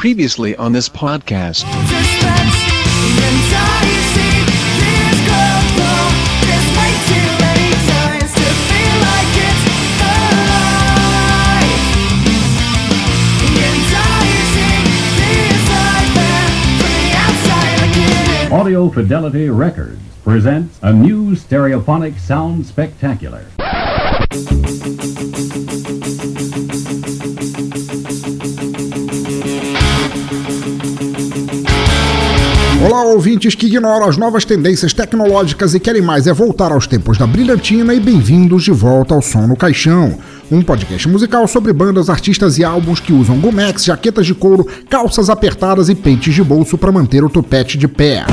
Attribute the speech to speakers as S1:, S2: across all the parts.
S1: Previously on this podcast.
S2: Audio Fidelity Records presents a new stereophonic sound spectacular.
S3: Olá, ouvintes que ignoram as novas tendências tecnológicas e querem mais é voltar aos tempos da brilhantina e bem-vindos de volta ao Som no Caixão, um podcast musical sobre bandas, artistas e álbuns que usam gomex, jaquetas de couro, calças apertadas e pentes de bolso para manter o topete de pé.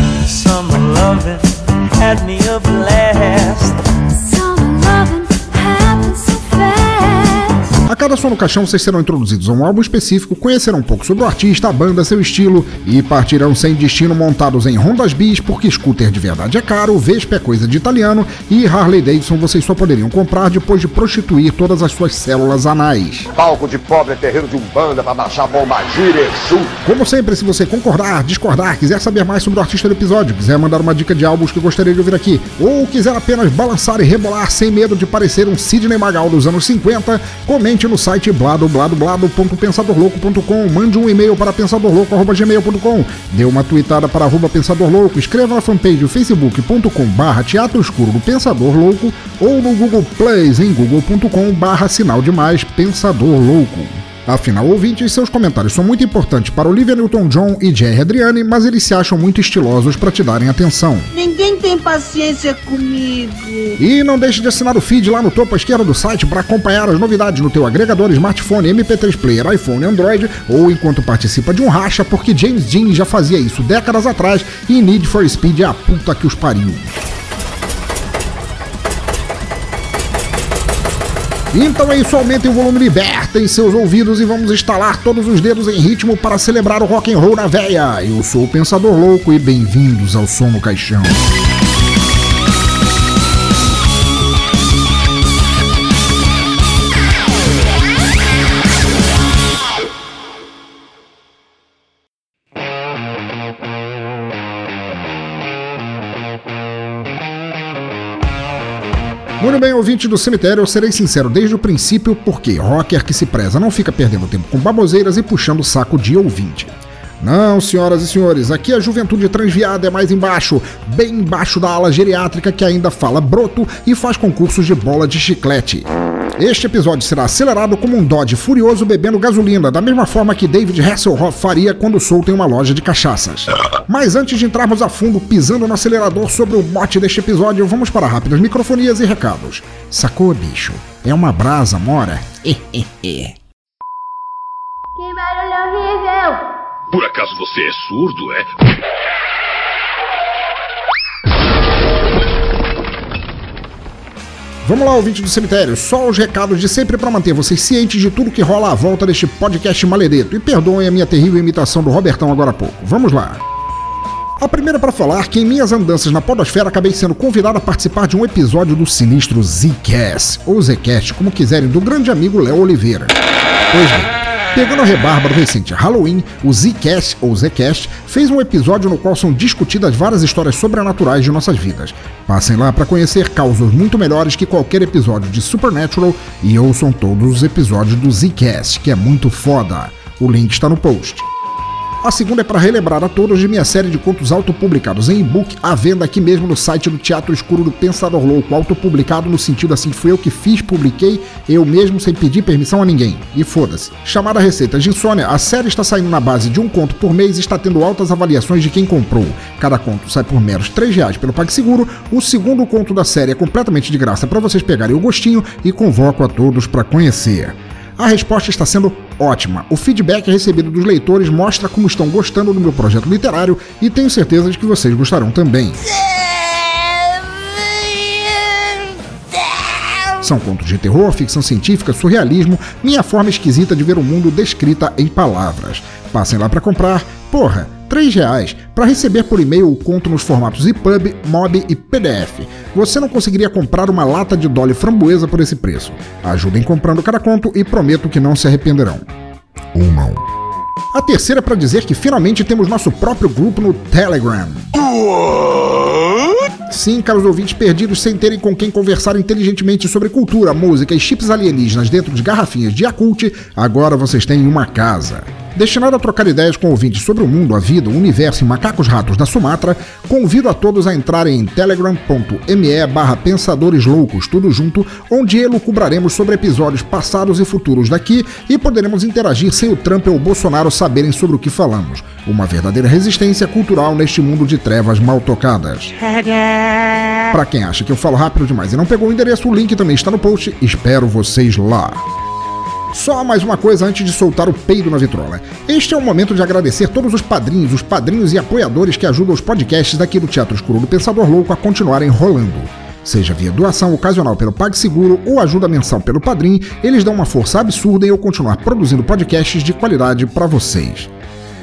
S3: Cada som no caixão vocês serão introduzidos a um álbum específico, conhecerão um pouco sobre o artista, a banda, seu estilo e partirão sem destino montados em Hondas Bis, porque scooter de verdade é caro, Vespa é coisa de italiano e Harley Davidson vocês só poderiam comprar depois de prostituir todas as suas células anais.
S4: Palco de pobre é terreiro de umbanda pra baixar bomba gira, Exu.
S3: Como sempre, se você concordar, discordar, quiser saber mais sobre o artista do episódio, quiser mandar uma dica de álbuns que gostaria de ouvir aqui, ou quiser apenas balançar e rebolar sem medo de parecer um Sidney Magal dos anos 50, comente no site bladobladoblado.pensadorlouco.com, mande um e-mail para pensadorlouco.gmail.com, dê uma tweetada para arroba Pensador Louco, escreva na fanpage facebook.com barra Teatro Escuro do Pensador Louco ou no Google Plays em google.com barra sinal de mais Pensador Louco. Afinal, ouvintes, seus comentários são muito importantes para Olivia Newton-John e Jerry Adriani, mas eles se acham muito estilosos para te darem atenção.
S5: Ninguém tem paciência comigo.
S3: E não deixe de assinar o feed lá no topo à esquerda do site para acompanhar as novidades no teu agregador smartphone, MP3 Player, iPhone, Android ou enquanto participa de um racha, porque James Dean já fazia isso décadas atrás e Need for Speed é a puta que os pariu. Então é isso, aumentem o volume, libertem seus ouvidos e vamos instalar todos os dedos em ritmo para celebrar o rock and roll na véia. Eu sou o Pensador Louco e bem-vindos ao Som no Caixão. Muito bem, ouvinte do cemitério, eu serei sincero desde o princípio, porque rocker que se preza não fica perdendo tempo com baboseiras e puxando o saco de ouvinte. Não, senhoras e senhores, aqui a juventude transviada é mais embaixo, bem embaixo da ala geriátrica que ainda fala broto e faz concursos de bola de chiclete. Este episódio será acelerado como um Dodge furioso bebendo gasolina, da mesma forma que David Hasselhoff faria quando solta em uma loja de cachaças. Mas antes de entrarmos a fundo pisando no acelerador sobre o mote deste episódio, vamos para rápidas microfonias e recados. Sacou, bicho? É uma brasa, mora?
S6: Que barulho horrível.
S7: Por acaso você é surdo, é?
S3: Vamos lá, ouvinte do cemitério, só os recados de sempre para manter vocês cientes de tudo que rola à volta deste podcast maledeto. E perdoem a minha terrível imitação do Robertão agora há pouco. Vamos lá. A primeira para falar que em minhas andanças na podosfera acabei sendo convidado a participar de um episódio do sinistro Zcast, ou Zcast, como quiserem, do grande amigo Léo Oliveira. Pois bem, Pegando a rebarba do recente Halloween, o Zcast, ou Zcast, fez um episódio no qual são discutidas várias histórias sobrenaturais de nossas vidas. Passem lá para conhecer causas muito melhores que qualquer episódio de Supernatural e ouçam todos os episódios do Zcast, que é muito foda. O link está no post. A segunda é para relembrar a todos de minha série de contos autopublicados em e-book à venda aqui mesmo no site do Teatro Escuro do Pensador Louco, autopublicado no sentido assim, fui eu que fiz, publiquei, eu mesmo sem pedir permissão a ninguém. E foda-se. Chamada Receita de Insônia, a série está saindo na base de um conto por mês e está tendo altas avaliações de quem comprou. Cada conto sai por meros 3 reais pelo PagSeguro, o segundo conto da série é completamente de graça para vocês pegarem o gostinho e convoco a todos para conhecer. A resposta está sendo ótima. O feedback recebido dos leitores mostra como estão gostando do meu projeto literário e tenho certeza de que vocês gostarão também. São contos de terror, ficção científica, surrealismo, minha forma esquisita de ver o mundo descrita em palavras. Passem lá para comprar. Porra, 3 reais para receber por e-mail o conto nos formatos EPUB, MOB e PDF. Você não conseguiria comprar uma lata de Dolly framboesa por esse preço. Ajudem comprando cada conto e prometo que não se arrependerão. Ou não. A terceira é para dizer que finalmente temos nosso próprio grupo no Telegram. Sim, caros ouvintes perdidos sem terem com quem conversar inteligentemente sobre cultura, música e chips alienígenas dentro de garrafinhas de Yakult, agora vocês têm uma casa. Destinado a trocar ideias com ouvintes sobre o mundo, a vida, o universo e macacos ratos da Sumatra, convido a todos a entrarem em telegram.me barra pensadores loucos, tudo junto, onde elucubraremos sobre episódios passados e futuros daqui e poderemos interagir sem o Trump ou o Bolsonaro saberem sobre o que falamos. Uma verdadeira resistência cultural neste mundo de trevas mal tocadas. Para quem acha que eu falo rápido demais e não pegou o endereço, o link também está no post. Espero vocês lá. Só mais uma coisa antes de soltar o peido na vitrola. Este é o momento de agradecer todos os padrinhos, os padrinhos e apoiadores que ajudam os podcasts daqui do Teatro Escuro do Pensador Louco a continuarem rolando. Seja via doação ocasional pelo PagSeguro ou ajuda mensal pelo Padrim, eles dão uma força absurda em eu continuar produzindo podcasts de qualidade para vocês.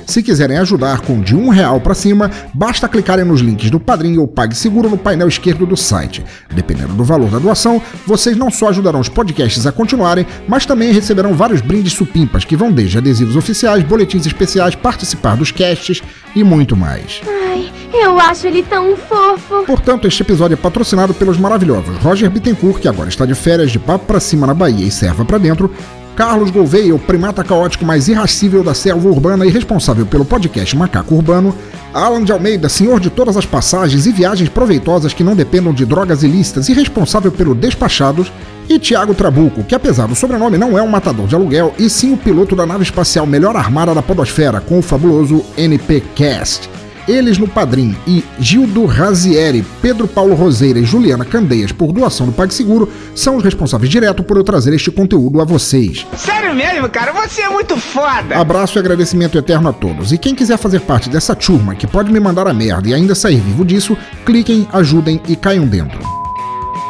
S3: Se quiserem ajudar com de um real para cima, basta clicarem nos links do Padrim ou PagSeguro no painel esquerdo do site. Dependendo do valor da doação, vocês não só ajudarão os podcasts a continuarem, mas também receberão vários brindes supimpas que vão desde adesivos oficiais, boletins especiais, participar dos casts e muito mais.
S6: Ai, eu acho ele tão fofo.
S3: Portanto, este episódio é patrocinado pelos maravilhosos Roger Bittencourt, que agora está de férias de papo pra cima na Bahia e serva pra dentro, Carlos Gouveia, o primata caótico mais irracível da selva urbana e responsável pelo podcast Macaco Urbano, Alan de Almeida, senhor de todas as passagens e viagens proveitosas que não dependam de drogas ilícitas e responsável pelo Despachados, e Tiago Trabuco, que apesar do sobrenome não é um matador de aluguel, e sim o piloto da nave espacial melhor armada da podosfera, com o fabuloso NPcast. Eles no Padrim e Gildo Razieri, Pedro Paulo Roseira e Juliana Candeias, por doação do PagSeguro, são os responsáveis direto por eu trazer este conteúdo a vocês.
S8: Sério mesmo, cara? Você é muito foda!
S3: Abraço e agradecimento eterno a todos. E quem quiser fazer parte dessa turma que pode me mandar a merda e ainda sair vivo disso, cliquem, ajudem e caiam dentro.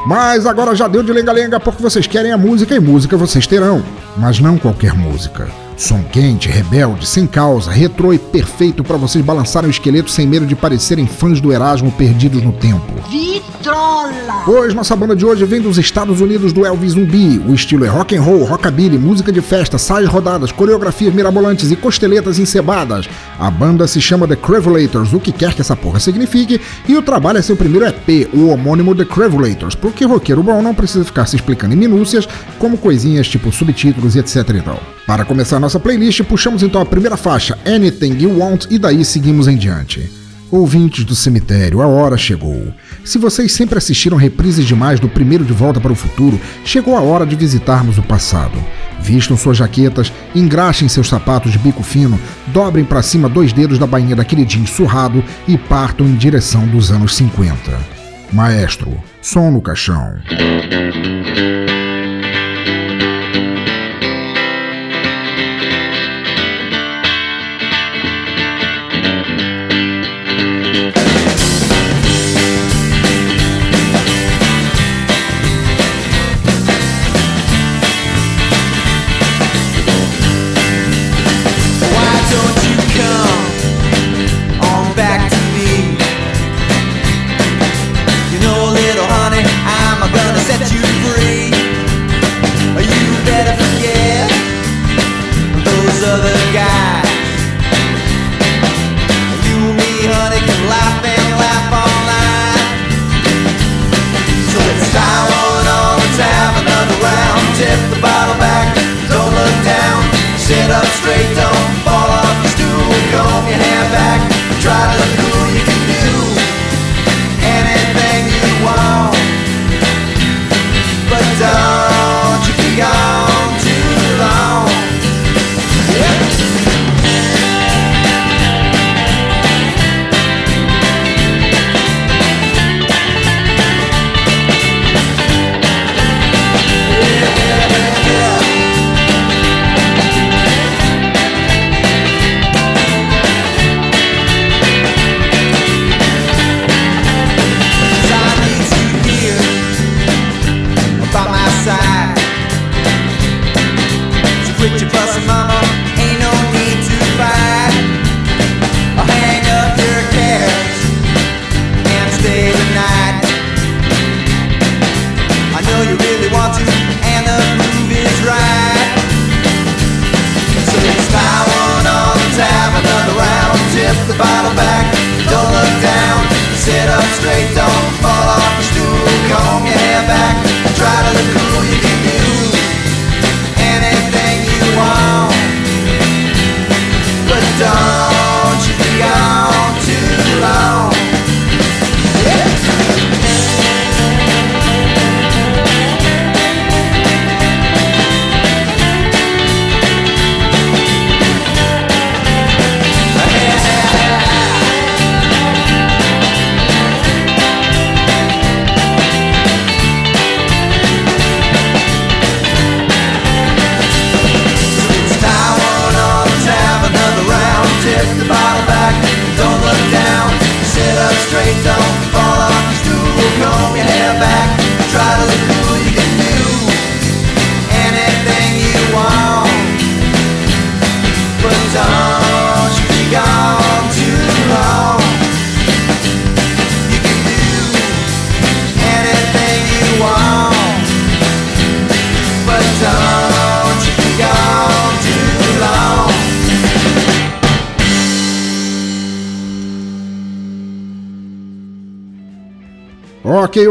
S3: Mas agora já deu de lenga-lenga porque vocês querem a música e música vocês terão. Mas não qualquer música. Som quente, rebelde, sem causa, retrô e perfeito para vocês balançarem o esqueleto sem medo de parecerem fãs do Erasmo perdidos no tempo.
S5: Vitrola!
S3: Pois nossa banda de hoje vem dos Estados Unidos do Elvis Zumbi. O estilo é rock and roll, rockabilly, música de festa, saias rodadas, coreografias mirabolantes e costeletas encebadas. A banda se chama The Crevulators, o que quer que essa porra signifique, e o trabalho é seu primeiro EP, o homônimo The Crevulators, porque roqueiro bom não precisa ficar se explicando em minúcias, como coisinhas tipo subtítulos e etc e tal. Para começar nossa playlist, puxamos então a primeira faixa, Anything You Want, e daí seguimos em diante. Ouvintes do cemitério, a hora chegou. Se vocês sempre assistiram reprises demais do primeiro De Volta para o Futuro, chegou a hora de visitarmos o passado. Vistam suas jaquetas, engraxem seus sapatos de bico fino, dobrem para cima dois dedos da bainha daquele jeans surrado e partam em direção dos anos 50. Maestro, som no caixão.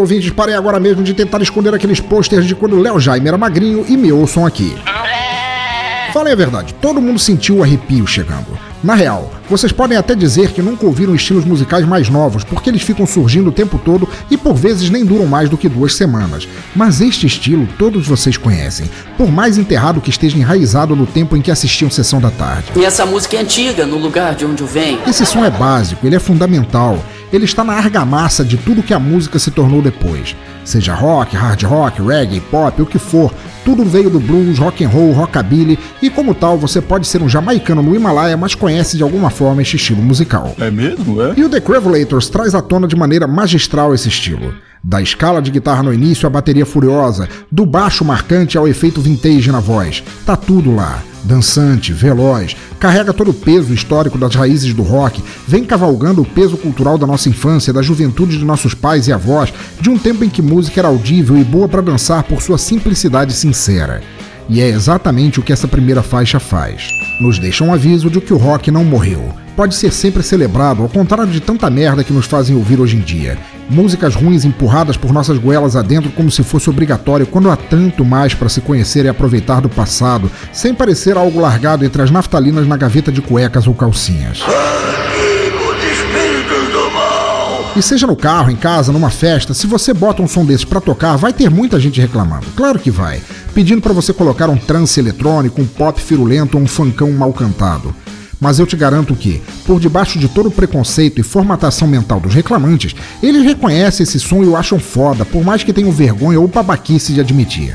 S3: Ouvintes, parem agora mesmo de tentar esconder aqueles posters de quando Léo Jaime era magrinho e me ouçam aqui. Falem a verdade, todo mundo sentiu o arrepio chegando. Na real, vocês podem até dizer que nunca ouviram estilos musicais mais novos, porque eles ficam surgindo o tempo todo e por vezes nem duram mais do que duas semanas. Mas este estilo todos vocês conhecem, por mais enterrado que esteja enraizado no tempo em que assistiam Sessão da Tarde.
S9: E essa música é antiga, no lugar de onde eu venho.
S3: Esse som é básico, ele é fundamental. Ele está na argamassa de tudo que a música se tornou depois. Seja rock, hard rock, reggae, pop, o que for, tudo veio do blues, rock and roll, rockabilly e como tal você pode ser um jamaicano no Himalaia, mas conhece de alguma forma este estilo musical.
S10: É mesmo, é?
S3: E o The Crevulators traz à tona de maneira magistral esse estilo. Da escala de guitarra no início à bateria furiosa, do baixo marcante ao efeito vintage na voz. Tá tudo lá. Dançante, veloz, carrega todo o peso histórico das raízes do rock, vem cavalgando o peso cultural da nossa infância, da juventude de nossos pais e avós, de um tempo em que música era audível e boa para dançar por sua simplicidade sincera. E é exatamente o que essa primeira faixa faz. Nos deixa um aviso de que o rock não morreu. Pode ser sempre celebrado, ao contrário de tanta merda que nos fazem ouvir hoje em dia. Músicas ruins empurradas por nossas goelas adentro como se fosse obrigatório, quando há tanto mais para se conhecer e aproveitar do passado, sem parecer algo largado entre as naftalinas na gaveta de cuecas ou calcinhas. E seja no carro, em casa, numa festa, se você bota um som desses pra tocar, vai ter muita gente reclamando. Claro que vai. Pedindo para você colocar um trance eletrônico, um pop firulento ou um funkão mal cantado. Mas eu te garanto que, por debaixo de todo o preconceito e formatação mental dos reclamantes, eles reconhecem esse som e o acham foda, por mais que tenham vergonha ou babaquice de admitir.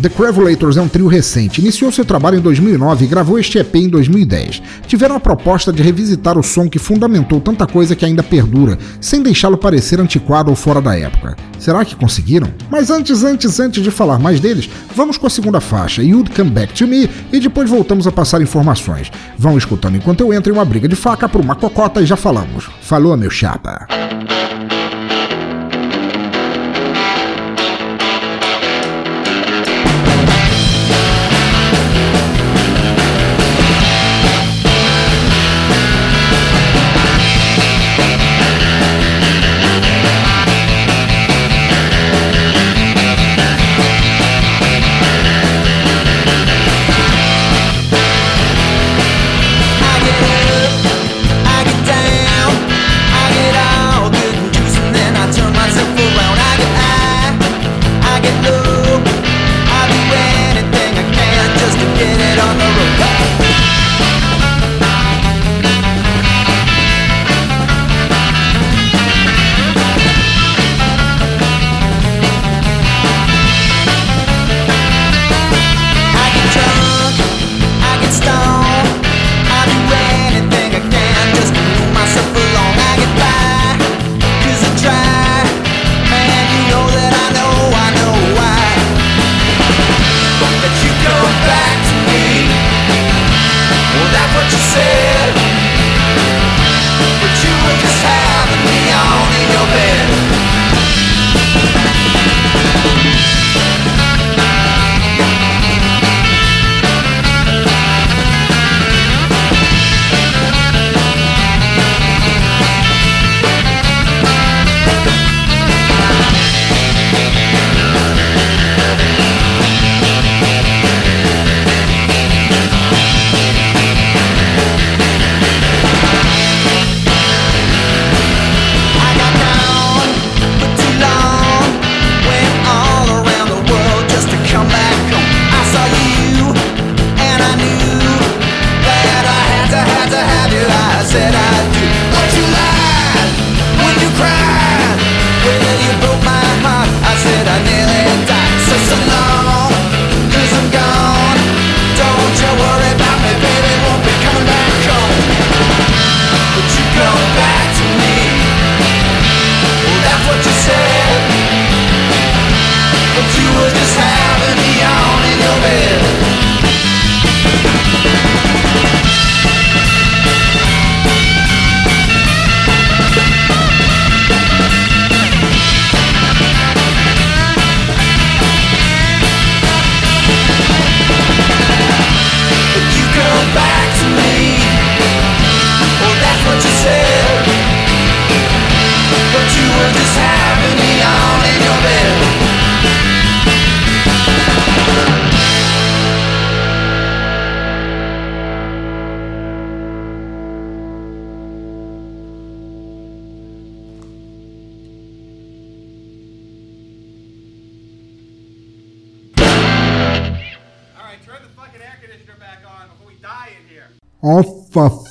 S3: The Crevulators é um trio recente. Iniciou seu trabalho em 2009 e gravou este EP em 2010. Tiveram a proposta de revisitar o som que fundamentou tanta coisa que ainda perdura, sem deixá-lo parecer antiquado ou fora da época. Será que conseguiram? Mas antes, antes, antes de falar mais deles, vamos com a segunda faixa, You'd Come Back to Me, e depois voltamos a passar informações. Vão escutando enquanto eu entro em uma briga de faca por uma cocota e já falamos. Falou, meu chapa.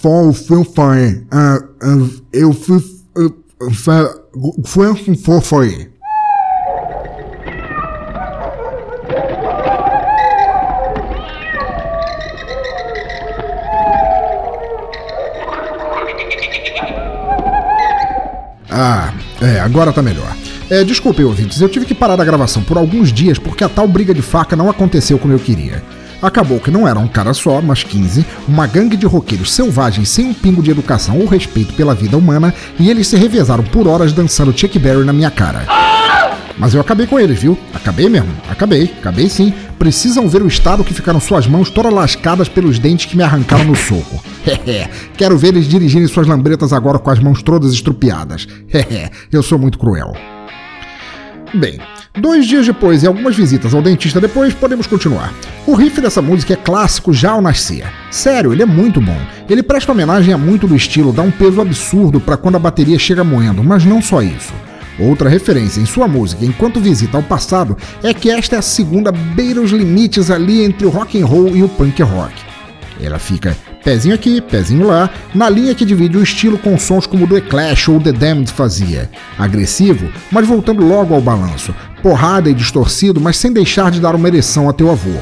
S3: Foi, foi, foi. Ah, ah, eu ah, Foi assim, foi, foi. Ah, é, agora tá melhor. É, desculpe, ouvintes, eu tive que parar a gravação por alguns dias porque a tal briga de faca não aconteceu como eu queria. Acabou que não era um cara só, mas 15, uma gangue de roqueiros selvagens sem um pingo de educação ou respeito pela vida humana, e eles se revezaram por horas dançando Chuck Berry na minha cara. Mas eu acabei com eles, viu? Acabei mesmo. Acabei. Acabei sim. Precisam ver o estado que ficaram suas mãos todas lascadas pelos dentes que me arrancaram no soco. Hehe. Quero ver eles dirigirem suas lambretas agora com as mãos todas estrupiadas. Hehe. Eu sou muito cruel. Bem, dois dias depois e algumas visitas ao dentista depois, podemos continuar. O riff dessa música é clássico já ao nascer. Sério, ele é muito bom. Ele presta homenagem a muito do estilo, dá um peso absurdo para quando a bateria chega moendo, mas não só isso. Outra referência em sua música enquanto visita ao passado é que esta é a segunda beira os limites ali entre o rock and roll e o punk rock. Ela fica pezinho aqui, pezinho lá, na linha que divide o estilo com sons como o The Clash ou The Damned fazia. Agressivo, mas voltando logo ao balanço. Porrada e distorcido, mas sem deixar de dar uma ereção a teu avô.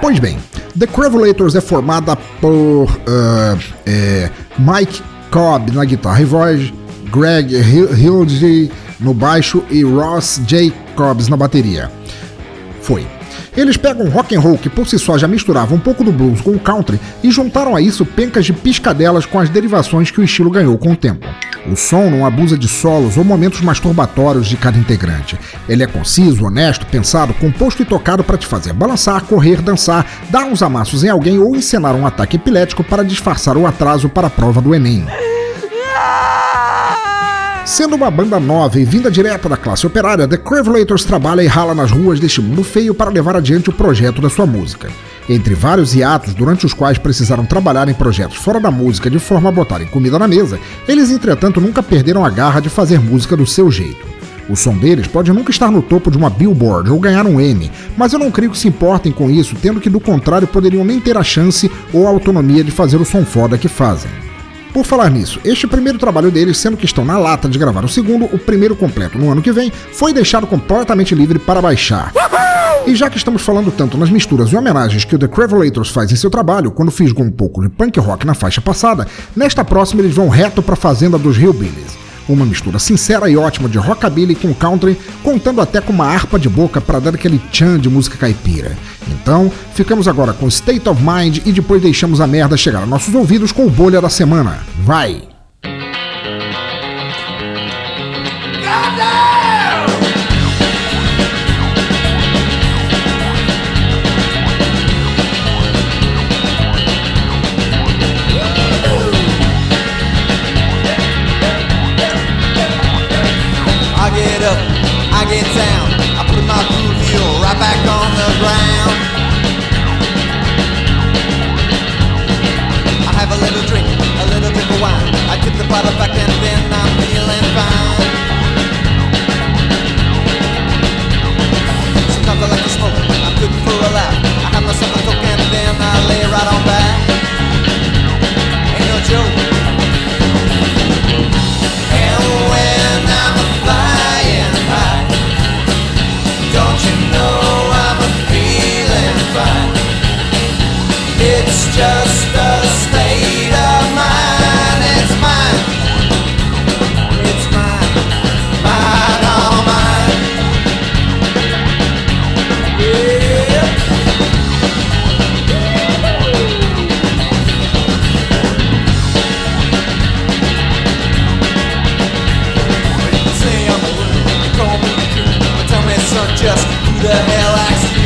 S3: Pois bem, The Cravelators é formada por ah, é, Mike Cobb na guitarra e voz, Greg Hildy no baixo e Ross Jacobs na bateria. Foi. Eles pegam rock and roll que por si só já misturava um pouco do blues com o country e juntaram a isso pencas de piscadelas com as derivações que o estilo ganhou com o tempo. O som não abusa de solos ou momentos masturbatórios de cada integrante. Ele é conciso, honesto, pensado, composto e tocado para te fazer balançar, correr, dançar, dar uns amassos em alguém ou encenar um ataque epilético para disfarçar o atraso para a prova do Enem. Sendo uma banda nova e vinda direta da classe operária, The Cravelators trabalha e rala nas ruas deste mundo feio para levar adiante o projeto da sua música. Entre vários hiatos durante os quais precisaram trabalhar em projetos fora da música de forma a botarem comida na mesa, eles entretanto nunca perderam a garra de fazer música do seu jeito. O som deles pode nunca estar no topo de uma Billboard ou ganhar um Emmy, mas eu não creio que se importem com isso, tendo que do contrário poderiam nem ter a chance ou a autonomia de fazer o som foda que fazem. Por falar nisso, este primeiro trabalho deles, sendo que estão na lata de gravar o segundo, o primeiro completo no ano que vem, foi deixado completamente livre para baixar. E já que estamos falando tanto nas misturas e homenagens que o The Cravelators faz em seu trabalho, quando fisgou um pouco de punk rock na faixa passada, nesta próxima eles vão reto para a fazenda dos Hillbillies. Uma mistura sincera e ótima de rockabilly com country, contando até com uma harpa de boca para dar aquele tchan de música caipira. Então, ficamos agora com State of Mind e depois deixamos a merda chegar a nossos ouvidos com o bolha da semana. Vai!
S11: Get down, I put my blue heel right back on the ground. I have a little drink, a little bit of wine. I tip the bottle back and then I'm feeling fine. Sometimes I like to smoke, I'm good for a laugh. I have myself a coke and then I lay son, just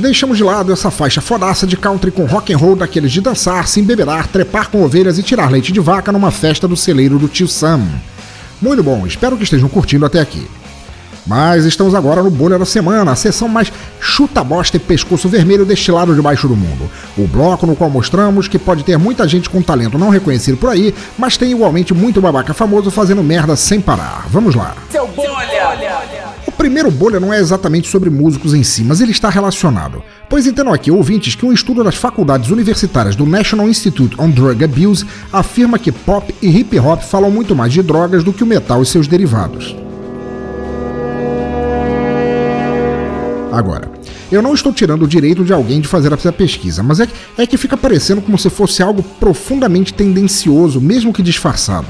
S3: Deixamos de lado essa faixa fodaça de country com rock and roll daqueles de dançar, se embeberar, trepar com ovelhas e tirar leite de vaca numa festa do celeiro do tio Sam. Muito bom, espero que estejam curtindo até aqui. Mas estamos agora no Bolha da Semana, a sessão mais chuta bosta e pescoço vermelho deste lado de baixo do mundo. O bloco no qual mostramos que pode ter muita gente com talento não reconhecido por aí, mas tem igualmente muito babaca famoso fazendo merda sem parar. Vamos lá.
S9: Seu bolha!
S3: O primeiro bolha não é exatamente sobre músicos em si, mas ele está relacionado. Pois entendam aqui, ouvintes, que um estudo das faculdades universitárias do National Institute on Drug Abuse afirma que pop e hip hop falam muito mais de drogas do que o metal e seus derivados. Agora, eu não estou tirando o direito de alguém de fazer essa pesquisa, mas é que, é que fica parecendo como se fosse algo profundamente tendencioso, mesmo que disfarçado.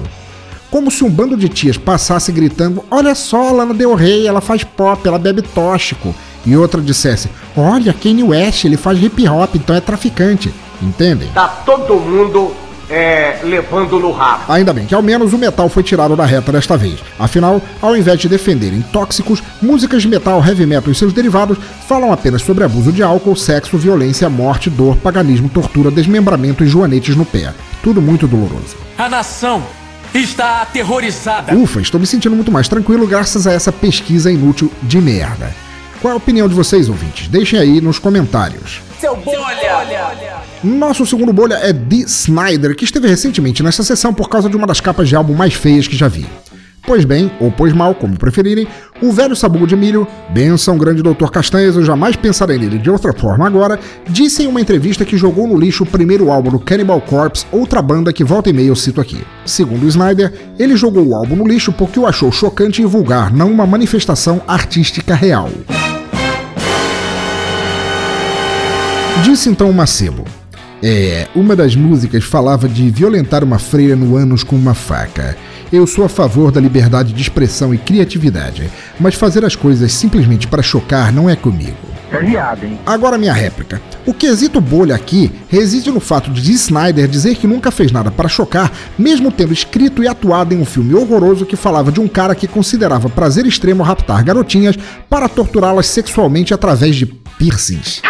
S3: Como se um bando de tias passasse gritando: Olha só, Lana Del Rey, ela faz pop, ela bebe tóxico. E outra dissesse: Olha, Kanye West, ele faz hip hop, então é traficante. Entendem?
S4: Tá todo mundo é, levando no rabo.
S3: Ainda bem que ao menos o metal foi tirado da reta desta vez. Afinal, ao invés de defenderem tóxicos, músicas de metal, heavy metal e seus derivados falam apenas sobre abuso de álcool, sexo, violência, morte, dor, paganismo, tortura, desmembramento e joanetes no pé. Tudo muito doloroso.
S12: A nação está aterrorizada.
S3: Ufa, estou me sentindo muito mais tranquilo graças a essa pesquisa inútil de merda. Qual é a opinião de vocês, ouvintes? Deixem aí nos comentários.
S9: Seu bolha!
S3: Nosso segundo bolha é Dee Snyder, que esteve recentemente nessa sessão por causa de uma das capas de álbum mais feias que já vi. Pois bem, ou pois mal, como preferirem, o velho sabugo de milho, benção grande doutor Castanhas, eu jamais pensarei nele de outra forma agora, disse em uma entrevista que jogou no lixo o primeiro álbum do Cannibal Corpse, outra banda que volta e meia eu cito aqui. Segundo o Snyder, ele jogou o álbum no lixo porque o achou chocante e vulgar, não uma manifestação artística real. Disse então o Macebo. É, uma das músicas falava de violentar uma freira no ânus com uma faca. Eu sou a favor da liberdade de expressão e criatividade, mas fazer as coisas simplesmente para chocar não é comigo.
S13: É?
S3: Agora minha réplica. O quesito bolha aqui reside no fato de Snyder dizer que nunca fez nada para chocar, mesmo tendo escrito e atuado em um filme horroroso que falava de um cara que considerava prazer extremo raptar garotinhas para torturá-las sexualmente através de piercings.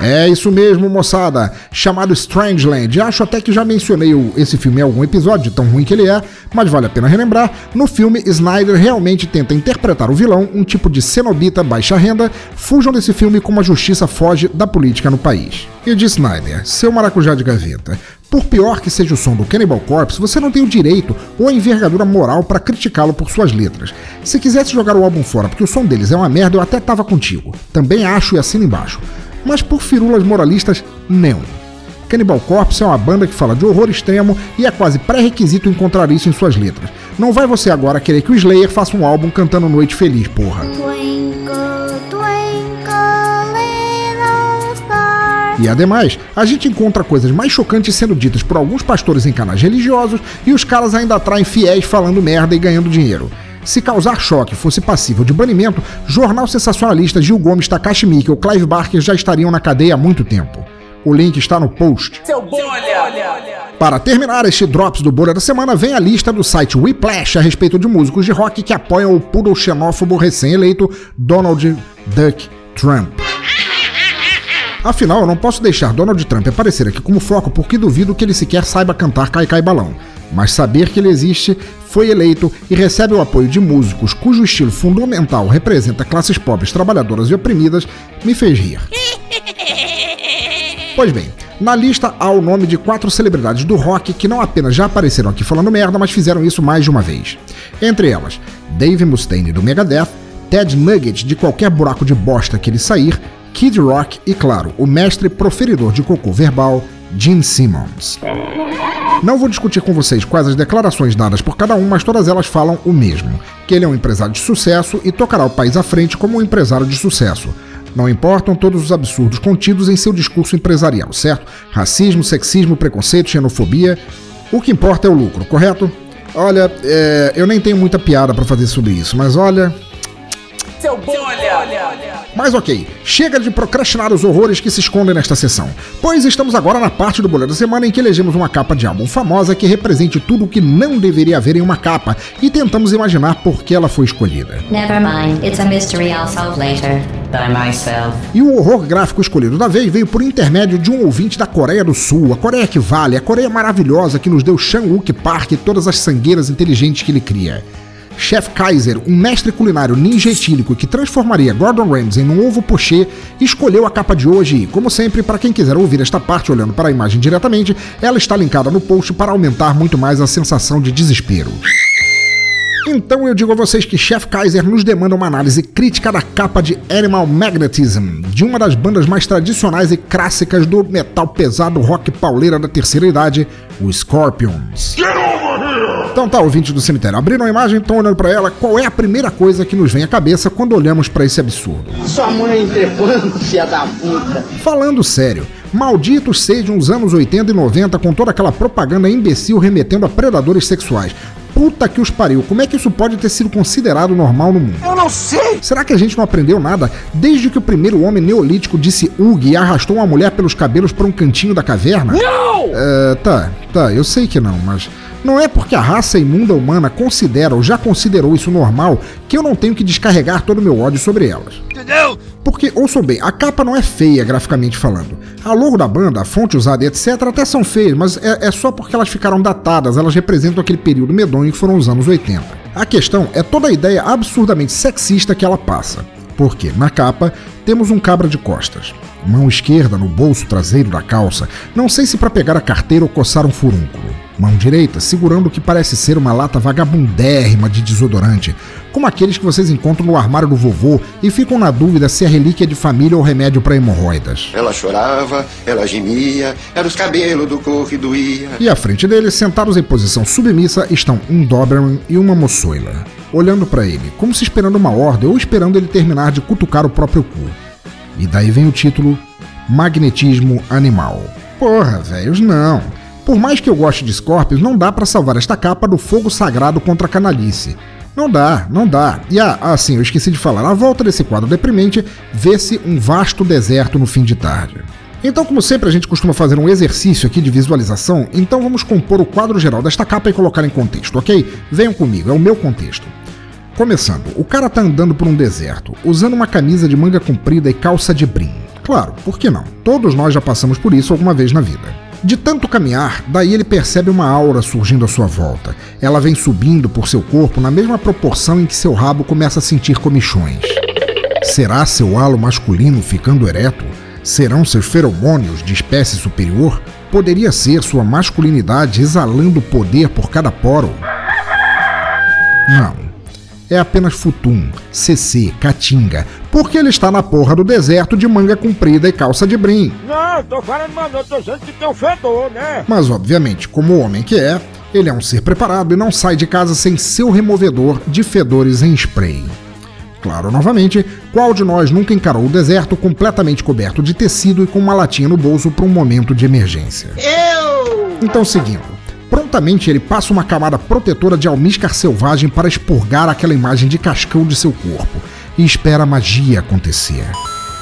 S3: É isso mesmo, moçada. Chamado Strangeland. Acho até que já mencionei esse filme em algum episódio, tão ruim que ele é, mas vale a pena relembrar. No filme, Snyder realmente tenta interpretar o vilão, um tipo de cenobita baixa renda. Fujam desse filme como a justiça foge da política no país. E de Snyder, seu maracujá de gaveta. Por pior que seja o som do Cannibal Corpse, você não tem o direito ou a envergadura moral para criticá-lo por suas letras. Se quisesse jogar o álbum fora porque o som deles é uma merda, eu até tava contigo. Também acho e assino embaixo. Mas por firulas moralistas, não. Cannibal Corpse é uma banda que fala de horror extremo e é quase pré-requisito encontrar isso em suas letras. Não vai você agora querer que o Slayer faça um álbum cantando Noite Feliz, porra. E ademais, a gente encontra coisas mais chocantes sendo ditas por alguns pastores em canais religiosos e os caras ainda atraem fiéis falando merda e ganhando dinheiro. Se causar choque fosse passível de banimento, jornal sensacionalista Gil Gomes, Takashi Miike ou Clive Barker já estariam na cadeia há muito tempo. O link está no post.
S9: Seu bolha!
S3: Para terminar este Drops do Bolha da Semana, vem a lista do site Whiplash a respeito de músicos de rock que apoiam o poodle xenófobo recém-eleito Donald Duck Trump. Afinal, eu não posso deixar Donald Trump aparecer aqui como foco porque duvido que ele sequer saiba cantar Cai Cai Balão. Mas saber que ele existe, foi eleito e recebe o apoio de músicos cujo estilo fundamental representa classes pobres, trabalhadoras e oprimidas, me fez rir. Pois bem, na lista há o nome de quatro celebridades do rock que não apenas já apareceram aqui falando merda, mas fizeram isso mais de uma vez. Entre elas, Dave Mustaine do Megadeth, Ted Nugget de qualquer buraco de bosta que ele sair, Kid Rock e, claro, o mestre proferidor de cocô verbal, Gene Simmons. Não vou discutir com vocês quais as declarações dadas por cada um, mas todas elas falam o mesmo: que ele é um empresário de sucesso e tocará o país à frente como um empresário de sucesso. Não importam todos os absurdos contidos em seu discurso empresarial, certo? Racismo, sexismo, preconceito, xenofobia. O que importa é o lucro, correto? Olha, é, eu nem tenho muita piada pra fazer sobre isso, mas olha.
S9: Seu bolha.
S3: Mas ok, chega de procrastinar os horrores que se escondem nesta sessão, pois estamos agora na parte do bolha da semana em que elegemos uma capa de álbum famosa que represente tudo o que não deveria haver em uma capa e tentamos imaginar por que ela foi escolhida.
S13: Never mind, it's a mystery I'll solve later. By myself.
S3: E o horror gráfico escolhido da vez veio por intermédio de um ouvinte da Coreia do Sul, a Coreia que vale, a Coreia maravilhosa que nos deu Shang-wook Park e todas as sangueiras inteligentes que ele cria. Chef Kaiser, um mestre culinário ninja etílico que transformaria Gordon Ramsay num ovo pochê, escolheu a capa de hoje e, como sempre, para quem quiser ouvir esta parte olhando para a imagem diretamente, ela está linkada no post para aumentar muito mais a sensação de desespero. Então eu digo a vocês que Chef Kaiser nos demanda uma análise crítica da capa de Animal Magnetism, de uma das bandas mais tradicionais e clássicas do metal pesado rock pauleira da terceira idade, o Scorpions. Então tá, ouvinte do cemitério, abriram a imagem, estão olhando pra ela, qual é a primeira coisa que nos vem à cabeça quando olhamos pra esse absurdo?
S5: Sua mãe entregando, filha da puta.
S3: Falando sério, malditos sejam os anos 80 e 90 com toda aquela propaganda imbecil remetendo a predadores sexuais. Puta que os pariu, como é que isso pode ter sido considerado normal no mundo?
S5: Eu não sei.
S3: Será que a gente não aprendeu nada desde que o primeiro homem neolítico disse Ug e arrastou uma mulher pelos cabelos para um cantinho da caverna?
S9: Não!
S3: É, tá, tá, eu sei que não, mas não é porque a raça imunda humana considera ou já considerou isso normal que eu não tenho que descarregar todo o meu ódio sobre elas.
S5: Entendeu?
S3: Porque, ouçam bem, a capa não é feia graficamente falando. A logo da banda, a fonte usada e etc. até são feias, mas é, é só porque elas ficaram datadas, elas representam aquele período medonho que foram os anos 80. A questão é toda a ideia absurdamente sexista que ela passa. Porque, na capa, temos um cabra de costas. Mão esquerda no bolso traseiro da calça, não sei se para pegar a carteira ou coçar um furúnculo. Mão direita segurando o que parece ser uma lata vagabundérrima de desodorante, como aqueles que vocês encontram no armário do vovô e ficam na dúvida se é relíquia de família ou remédio para hemorroidas.
S4: Ela chorava, ela gemia, era os cabelos do corpo que doía.
S3: E à frente dele, sentados em posição submissa, estão um Doberman e uma moçoila, olhando para ele, como se esperando uma ordem ou esperando ele terminar de cutucar o próprio cu. E daí vem o título Magnetismo Animal. Porra, velhos, não. Por mais que eu goste de Scorpions, não dá pra salvar esta capa do fogo sagrado contra a canalice. Não dá, não dá. E ah, ah, sim, eu esqueci de falar. À volta desse quadro deprimente, vê-se um vasto deserto no fim de tarde. Então, como sempre, a gente costuma fazer um exercício aqui de visualização, então vamos compor o quadro geral desta capa e colocar em contexto, ok? Venham comigo, é o meu contexto. Começando, o cara tá andando por um deserto, usando uma camisa de manga comprida e calça de brim. Claro, por que não? Todos nós já passamos por isso alguma vez na vida. De tanto caminhar, daí ele percebe uma aura surgindo à sua volta. Ela vem subindo por seu corpo na mesma proporção em que seu rabo começa a sentir comichões. Será seu halo masculino ficando ereto? Serão seus feromônios de espécie superior? Poderia ser sua masculinidade exalando poder por cada poro? Não. É apenas futum, CC, catinga, porque ele está na porra do deserto de manga comprida e calça de brim.
S14: Não, tô falando, mano, eu tô dizendo que tem um fedor, né?
S3: Mas, obviamente, como homem que é, ele é um ser preparado e não sai de casa sem seu removedor de fedores em spray. Claro, novamente, qual de nós nunca encarou o deserto completamente coberto de tecido e com uma latinha no bolso para um momento de emergência?
S5: Eu!
S3: Então, seguindo. Prontamente ele passa uma camada protetora de almíscar selvagem para expurgar aquela imagem de cascão de seu corpo e espera a magia acontecer.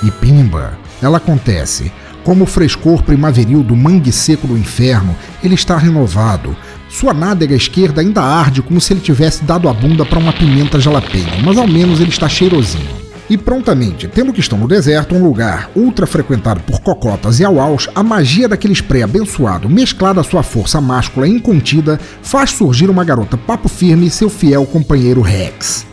S3: E pimba, ela acontece. Como o frescor primaveril do mangue seco do inferno, ele está renovado. Sua nádega esquerda ainda arde como se ele tivesse dado a bunda para uma pimenta jalapeño, mas ao menos ele está cheirosinho. E prontamente, tendo que estão no deserto, um lugar ultra frequentado por cocotas e auaus, a magia daquele spray abençoado, mesclada à sua força máscula incontida, faz surgir uma garota papo firme e seu fiel companheiro Rex.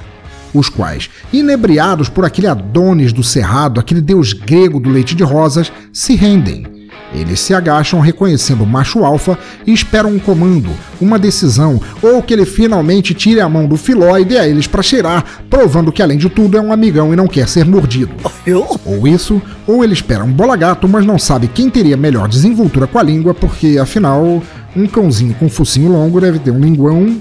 S3: Os quais, inebriados por aquele Adonis do Cerrado, aquele deus grego do leite de rosas, se rendem. Eles se agacham reconhecendo o macho alfa e esperam um comando, uma decisão, ou que ele finalmente tire a mão do filó e dê a eles para cheirar, provando que além de tudo é um amigão e não quer ser mordido. Ou isso, ou ele espera um bola gato, mas não sabe quem teria melhor desenvoltura com a língua, porque afinal, um cãozinho com focinho longo deve ter um linguão.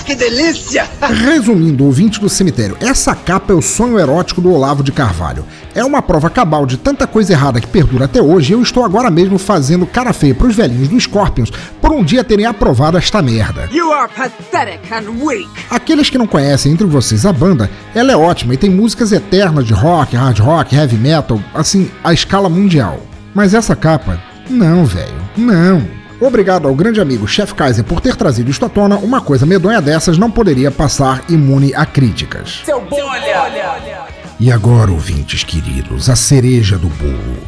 S5: Ah, que delícia!
S3: Resumindo, ouvinte do cemitério, essa capa é o sonho erótico do Olavo de Carvalho. É uma prova cabal de tanta coisa errada que perdura até hoje e eu estou agora mesmo fazendo cara feia pros velhinhos do Scorpions por um dia terem aprovado esta merda.
S9: You are pathetic and weak.
S3: Aqueles que não conhecem entre vocês a banda, ela é ótima e tem músicas eternas de rock, hard rock, heavy metal, assim, a escala mundial. Mas essa capa, não, velho, não. Obrigado ao grande amigo Chef Kaiser por ter trazido isto à tona, uma coisa medonha dessas não poderia passar imune a críticas.
S9: Seu bolha.
S3: E agora, ouvintes queridos, a cereja do bolo.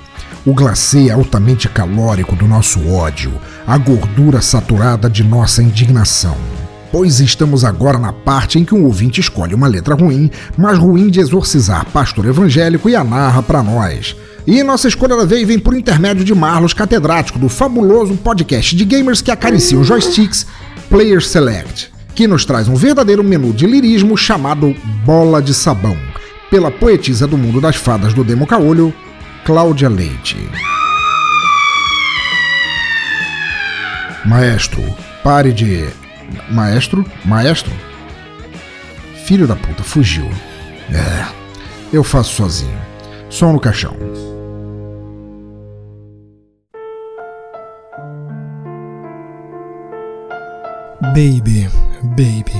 S3: O glacê altamente calórico do nosso ódio, a gordura saturada de nossa indignação. Pois estamos agora na parte em que um ouvinte escolhe uma letra ruim, mas ruim de exorcizar pastor evangélico e a narra pra nós. E nossa escolha da vez vem por intermédio de Marlos Catedrático, do fabuloso podcast de gamers que acariciam joysticks Player Select, que nos traz um verdadeiro menu de lirismo chamado Bola de Sabão, pela poetisa do mundo das fadas do Demo Caolho, Cláudia Leite. Maestro, pare de. Maestro? Maestro? Filho da puta, fugiu. É, eu faço sozinho. Som no caixão.
S15: Baby, baby,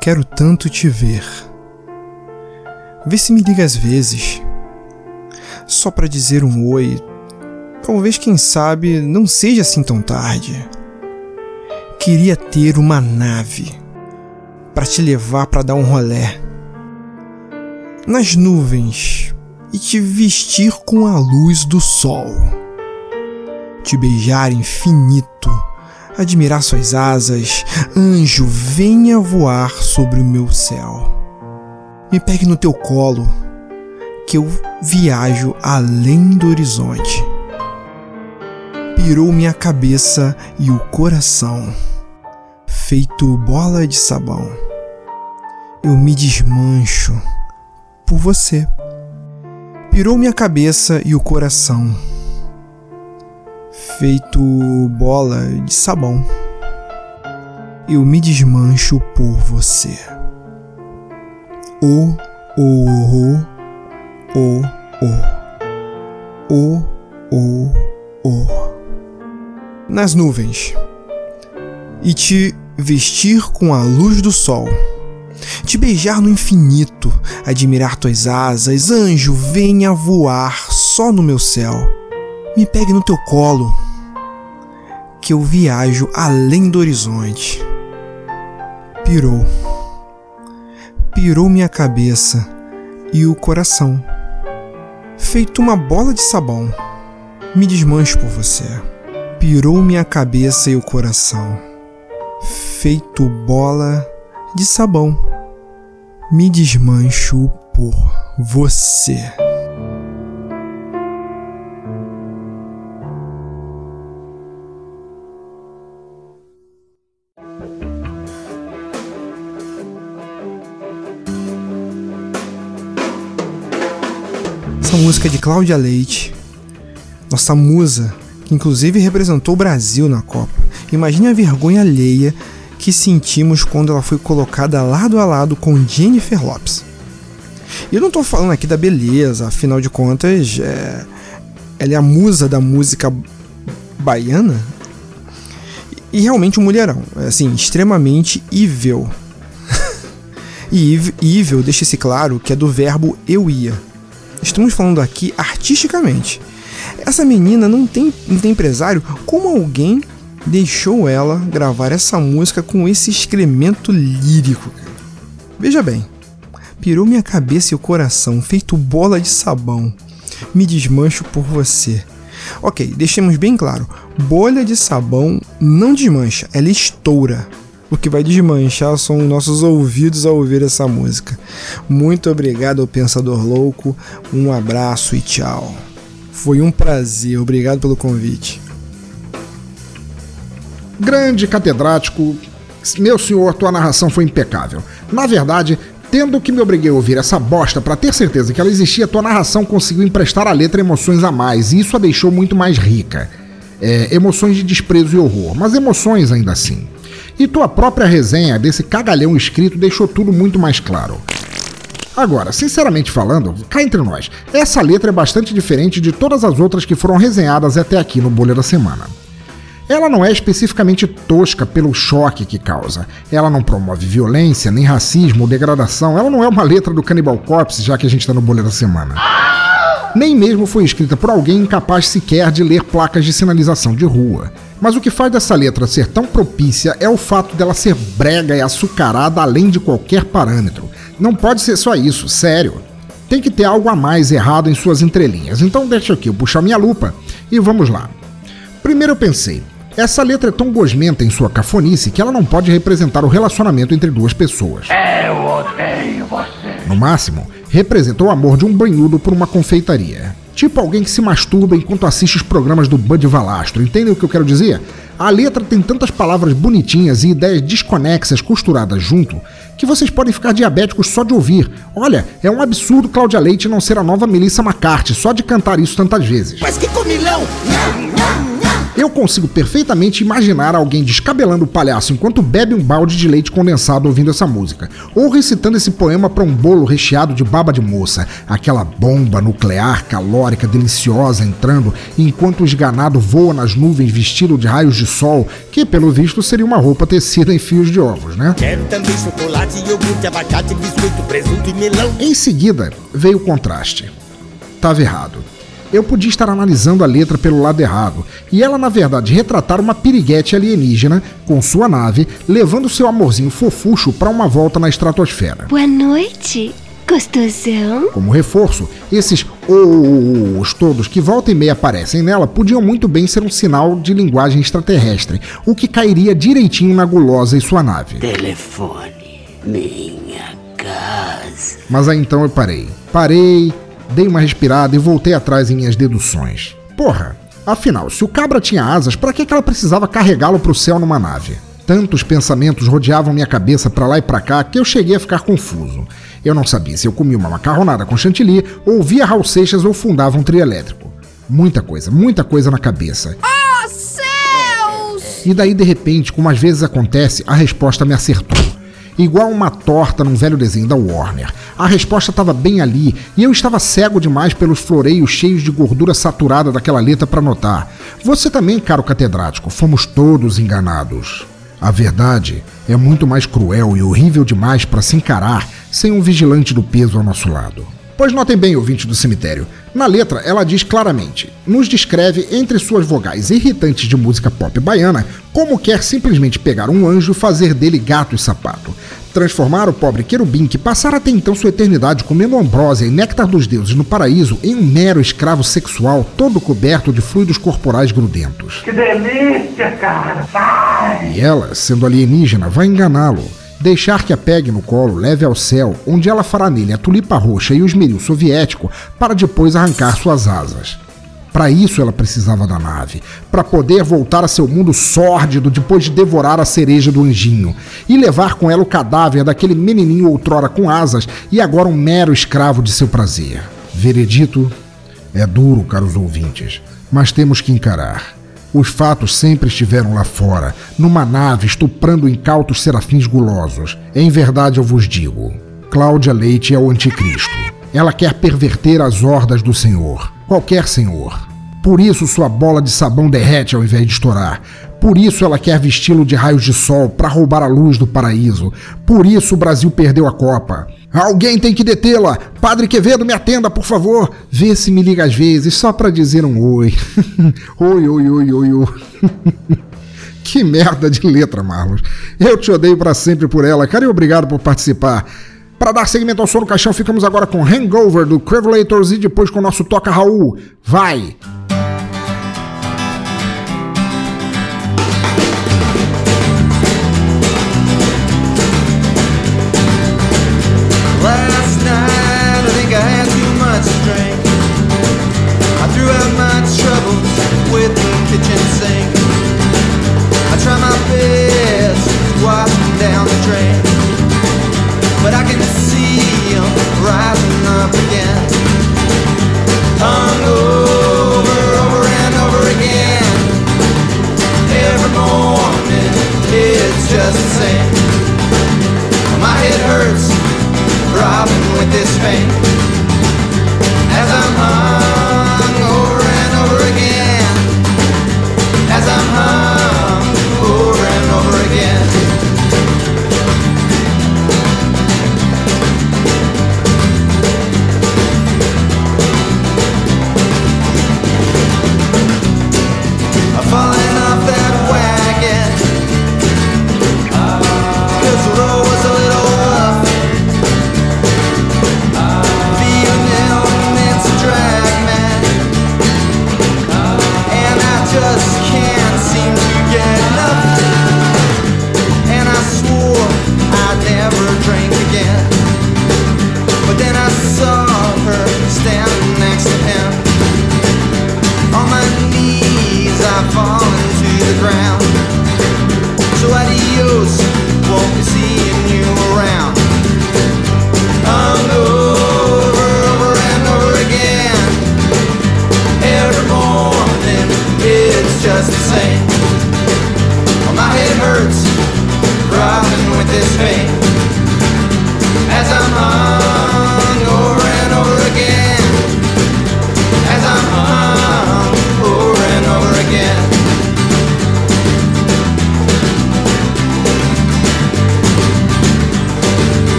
S15: quero tanto te ver. Vê se me liga às vezes, só pra dizer um oi. Talvez, quem sabe, não seja assim tão tarde. Queria ter uma nave para te levar para dar um rolé nas nuvens e te vestir com a luz do sol. Te beijar infinito, admirar suas asas, anjo, venha voar sobre o meu céu. Me pegue no teu colo, que eu viajo além do horizonte. Pirou minha cabeça e o coração, feito bola de sabão. Eu me desmancho por você. Pirou minha cabeça e o coração, feito bola de sabão. Eu me desmancho por você. O, o, o, o, o, o, o. Nas nuvens. E te vestir com a luz do sol te beijar no infinito, admirar tuas asas, anjo, venha voar só no meu céu. Me pegue no teu colo, que eu viajo além do horizonte. Pirou. Pirou minha cabeça e o coração. Feito uma bola de sabão, me desmancho por você. Pirou minha cabeça e o coração. Feito bola de sabão me desmancho por você. Música de Cláudia Leite, nossa musa, que inclusive representou o Brasil na Copa. Imagine a vergonha alheia que sentimos quando ela foi colocada lado a lado com Jennifer Lopes. E eu não estou falando aqui da beleza, afinal de contas, é... ela é a musa da música baiana. E realmente um mulherão, é, assim, extremamente evil. e evil deixa-se claro que é do verbo eu ia. Estamos falando aqui artisticamente. Essa menina não tem, não tem empresário como alguém deixou ela gravar essa música com esse excremento lírico. Veja bem, pirou minha cabeça e o coração, feito bola de sabão. Me desmancho por você. Ok, deixemos bem claro: bolha de sabão não desmancha, ela estoura. O que vai desmanchar são nossos ouvidos ao ouvir essa música. Muito obrigado ao Pensador Louco, um abraço e tchau. Foi um prazer, obrigado pelo convite.
S3: Grande catedrático, meu senhor, tua narração foi impecável. Na verdade, tendo que me obriguei a ouvir essa bosta para ter certeza que ela existia, tua narração conseguiu emprestar à letra emoções a mais, e isso a deixou muito mais rica. É, emoções de desprezo e horror, mas emoções ainda assim. E tua própria resenha desse cagalhão escrito deixou tudo muito mais claro. Agora, sinceramente falando, cá entre nós, essa letra é bastante diferente de todas as outras que foram resenhadas até aqui no Bolha da Semana. Ela não é especificamente tosca pelo choque que causa. Ela não promove violência, nem racismo ou degradação. Ela não é uma letra do Cannibal Corpse, já que a gente tá no Bolha da Semana. Nem mesmo foi escrita por alguém incapaz sequer de ler placas de sinalização de rua. Mas o que faz dessa letra ser tão propícia é o fato dela ser brega e açucarada além de qualquer parâmetro. Não pode ser só isso, sério. Tem que ter algo a mais errado em suas entrelinhas. Então deixa aqui eu puxar minha lupa e vamos lá. Primeiro eu pensei, essa letra é tão gosmenta em sua cafonice que ela não pode representar o relacionamento entre duas pessoas.
S7: Eu odeio você.
S3: No máximo, representa o amor de um banhudo por uma confeitaria. Tipo alguém que se masturba enquanto assiste os programas do Bud Valastro, entendem o que eu quero dizer? A letra tem tantas palavras bonitinhas e ideias desconexas costuradas junto que vocês podem ficar diabéticos só de ouvir. Olha, é um absurdo Cláudia Leite não ser a nova Melissa McCarthy só de cantar isso tantas vezes.
S10: Mas que comilão!
S3: Eu consigo perfeitamente imaginar alguém descabelando o palhaço enquanto bebe um balde de leite condensado ouvindo essa música, ou recitando esse poema para um bolo recheado de baba de moça, aquela bomba nuclear calórica deliciosa entrando enquanto o esganado voa nas nuvens vestido de raios de sol, que pelo visto seria uma roupa tecida em fios de ovos, né?
S10: Quero também chocolate, iogurte, abacate, biscoito, presunto e melão.
S3: Em seguida, veio o contraste. Tava errado. Eu podia estar analisando a letra pelo lado errado, e ela, na verdade, retratar uma piriguete alienígena com sua nave levando seu amorzinho fofucho para uma volta na estratosfera.
S6: Boa noite, gostosão.
S3: Como reforço, esses os todos que volta e meia aparecem nela podiam muito bem ser um sinal de linguagem extraterrestre, o que cairia direitinho na gulosa e sua nave.
S10: Telefone, minha casa.
S3: Mas aí então eu parei. Parei, dei uma respirada e voltei atrás em minhas deduções. Porra, afinal, se o cabra tinha asas, para que que ela precisava carregá-lo pro céu numa nave? Tantos pensamentos rodeavam minha cabeça para lá e para cá que eu cheguei a ficar confuso. Eu não sabia se eu comia uma macarronada com chantilly, ou via Raul Seixas ou fundava um trio elétrico. Muita coisa, muita coisa na cabeça.
S6: Oh, céus!
S3: E daí, de repente, como às vezes acontece, a resposta me acertou. Igual uma torta num velho desenho da Warner. A resposta estava bem ali e eu estava cego demais pelos floreios cheios de gordura saturada daquela letra para notar. Você também, caro catedrático, fomos todos enganados. A verdade é muito mais cruel e horrível demais para se encarar sem um vigilante do peso ao nosso lado. Pois notem bem, ouvinte do cemitério, na letra ela diz claramente, nos descreve entre suas vogais irritantes de música pop baiana como quer simplesmente pegar um anjo e fazer dele gato e sapato. Transformar o pobre querubim que passara até então sua eternidade comendo ambrósia e néctar dos deuses no paraíso em um mero escravo sexual todo coberto de fluidos corporais grudentos.
S7: Que delícia, cara! Vai!
S3: E ela, sendo alienígena, vai enganá-lo. Deixar que a pegue no colo, leve ao céu, onde ela fará nele a tulipa roxa e o esmeril soviético, para depois arrancar suas asas. Para isso ela precisava da nave, para poder voltar a seu mundo sórdido depois de devorar a cereja do anjinho e levar com ela o cadáver daquele menininho outrora com asas e agora um mero escravo de seu prazer. Veredito é duro, caros ouvintes, mas temos que encarar. Os fatos sempre estiveram lá fora, numa nave estuprando incautos serafins gulosos. Em verdade eu vos digo, Cláudia Leite é o anticristo. Ela quer perverter as hordas do Senhor, qualquer Senhor. Por isso sua bola de sabão derrete ao invés de estourar. Por isso ela quer vesti-lo de raios de sol para roubar a luz do paraíso. Por isso o Brasil perdeu a Copa. Alguém tem que detê-la. Padre Quevedo, me atenda, por favor. Vê se me liga às vezes, só para dizer um oi. oi, oi, oi, oi, oi. que merda de letra, Marlos. Eu te odeio para sempre por ela, cara, e obrigado por participar. Para dar segmento ao som no caixão, ficamos agora com Hangover do Crevulators e depois com o nosso Toca Raul. Vai!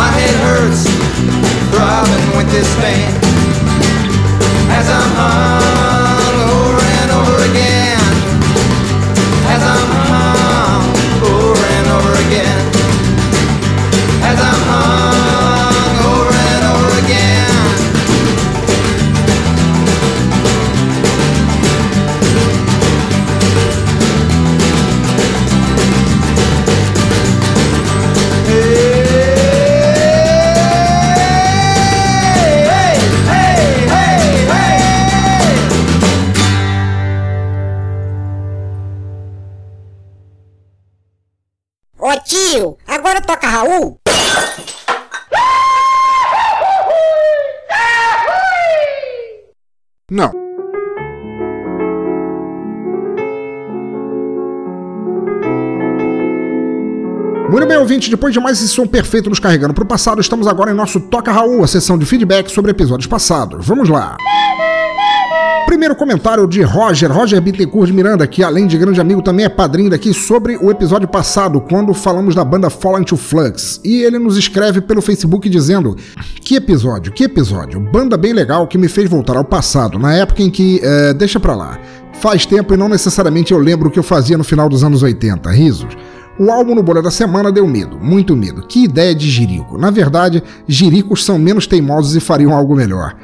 S11: My head hurts, throbbing with this pain. As I'm hung
S3: Ouvinte, depois de mais esse som perfeito nos carregando para o passado, estamos agora em nosso Toca Raul, a sessão de feedback sobre episódios passados. Vamos lá! Primeiro comentário de Roger, Roger Bittencourt de Miranda, que além de grande amigo também é padrinho daqui, sobre o episódio passado, quando falamos da banda Fallen to Flux. E ele nos escreve pelo Facebook dizendo: Que episódio, que episódio, banda bem legal que me fez voltar ao passado, na época em que. É, deixa pra lá. Faz tempo e não necessariamente eu lembro o que eu fazia no final dos anos 80. Risos. O álbum no Bolha da Semana deu medo, muito medo. Que ideia de Jirico. Na verdade, Jiricos são menos teimosos e fariam algo melhor.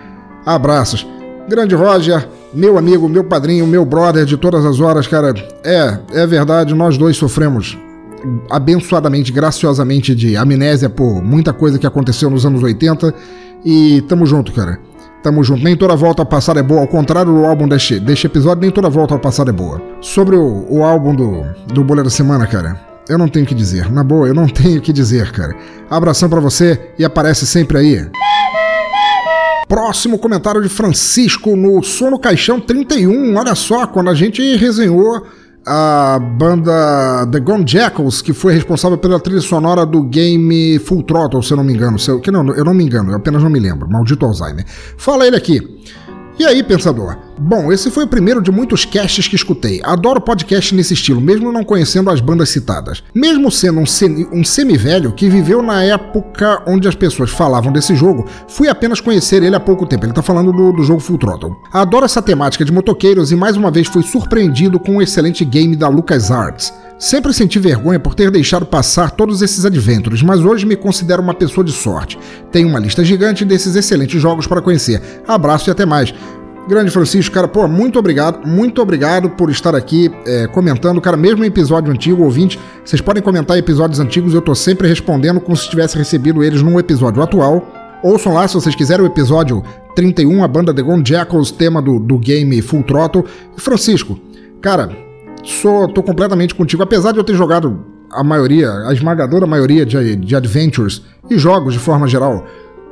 S3: Abraços. Grande Roger, meu amigo, meu padrinho, meu brother de todas as horas, cara. É, é verdade, nós dois sofremos abençoadamente, graciosamente de amnésia por muita coisa que aconteceu nos anos 80 e tamo junto, cara. Tamo junto. Nem toda volta ao passado é boa, ao contrário do álbum deste, deste episódio, nem toda volta ao passado é boa. Sobre o, o álbum do, do Bolha da Semana, cara, eu não tenho o que dizer. Na boa, eu não tenho o que dizer, cara. Abração para você e aparece sempre aí. Próximo comentário de Francisco no Sono Caixão 31. Olha só, quando a gente resenhou a banda The Gone Jackals, que foi responsável pela trilha sonora do game Full Throttle, se eu não me engano. Se eu, que não, eu não me engano, eu apenas não me lembro. Maldito Alzheimer. Fala ele aqui. E aí, pensador? Bom, esse foi o primeiro de muitos casts que escutei. Adoro podcast nesse estilo, mesmo não conhecendo as bandas citadas. Mesmo sendo um, semi, um semi-velho que viveu na época onde as pessoas falavam desse jogo, fui apenas conhecer ele há pouco tempo. Ele tá falando do, do jogo Full Throttle. Adoro essa temática de motoqueiros e mais uma vez fui surpreendido com um excelente game da LucasArts. Sempre senti vergonha por ter deixado passar todos esses adventures, mas hoje me considero uma pessoa de sorte. Tenho uma lista gigante desses excelentes jogos para conhecer. Abraço e até mais. Grande Francisco, cara, pô, muito obrigado, muito obrigado por estar aqui é, comentando, cara, mesmo em episódio antigo, ouvinte, vocês podem comentar episódios antigos, eu tô sempre respondendo como se tivesse recebido eles num episódio atual. Ouçam lá se vocês quiserem o episódio 31, a banda The Gone Jackals, tema do, do game Full Throttle. Francisco, cara, sou, tô completamente contigo, apesar de eu ter jogado a maioria, a esmagadora maioria de, de adventures e jogos de forma geral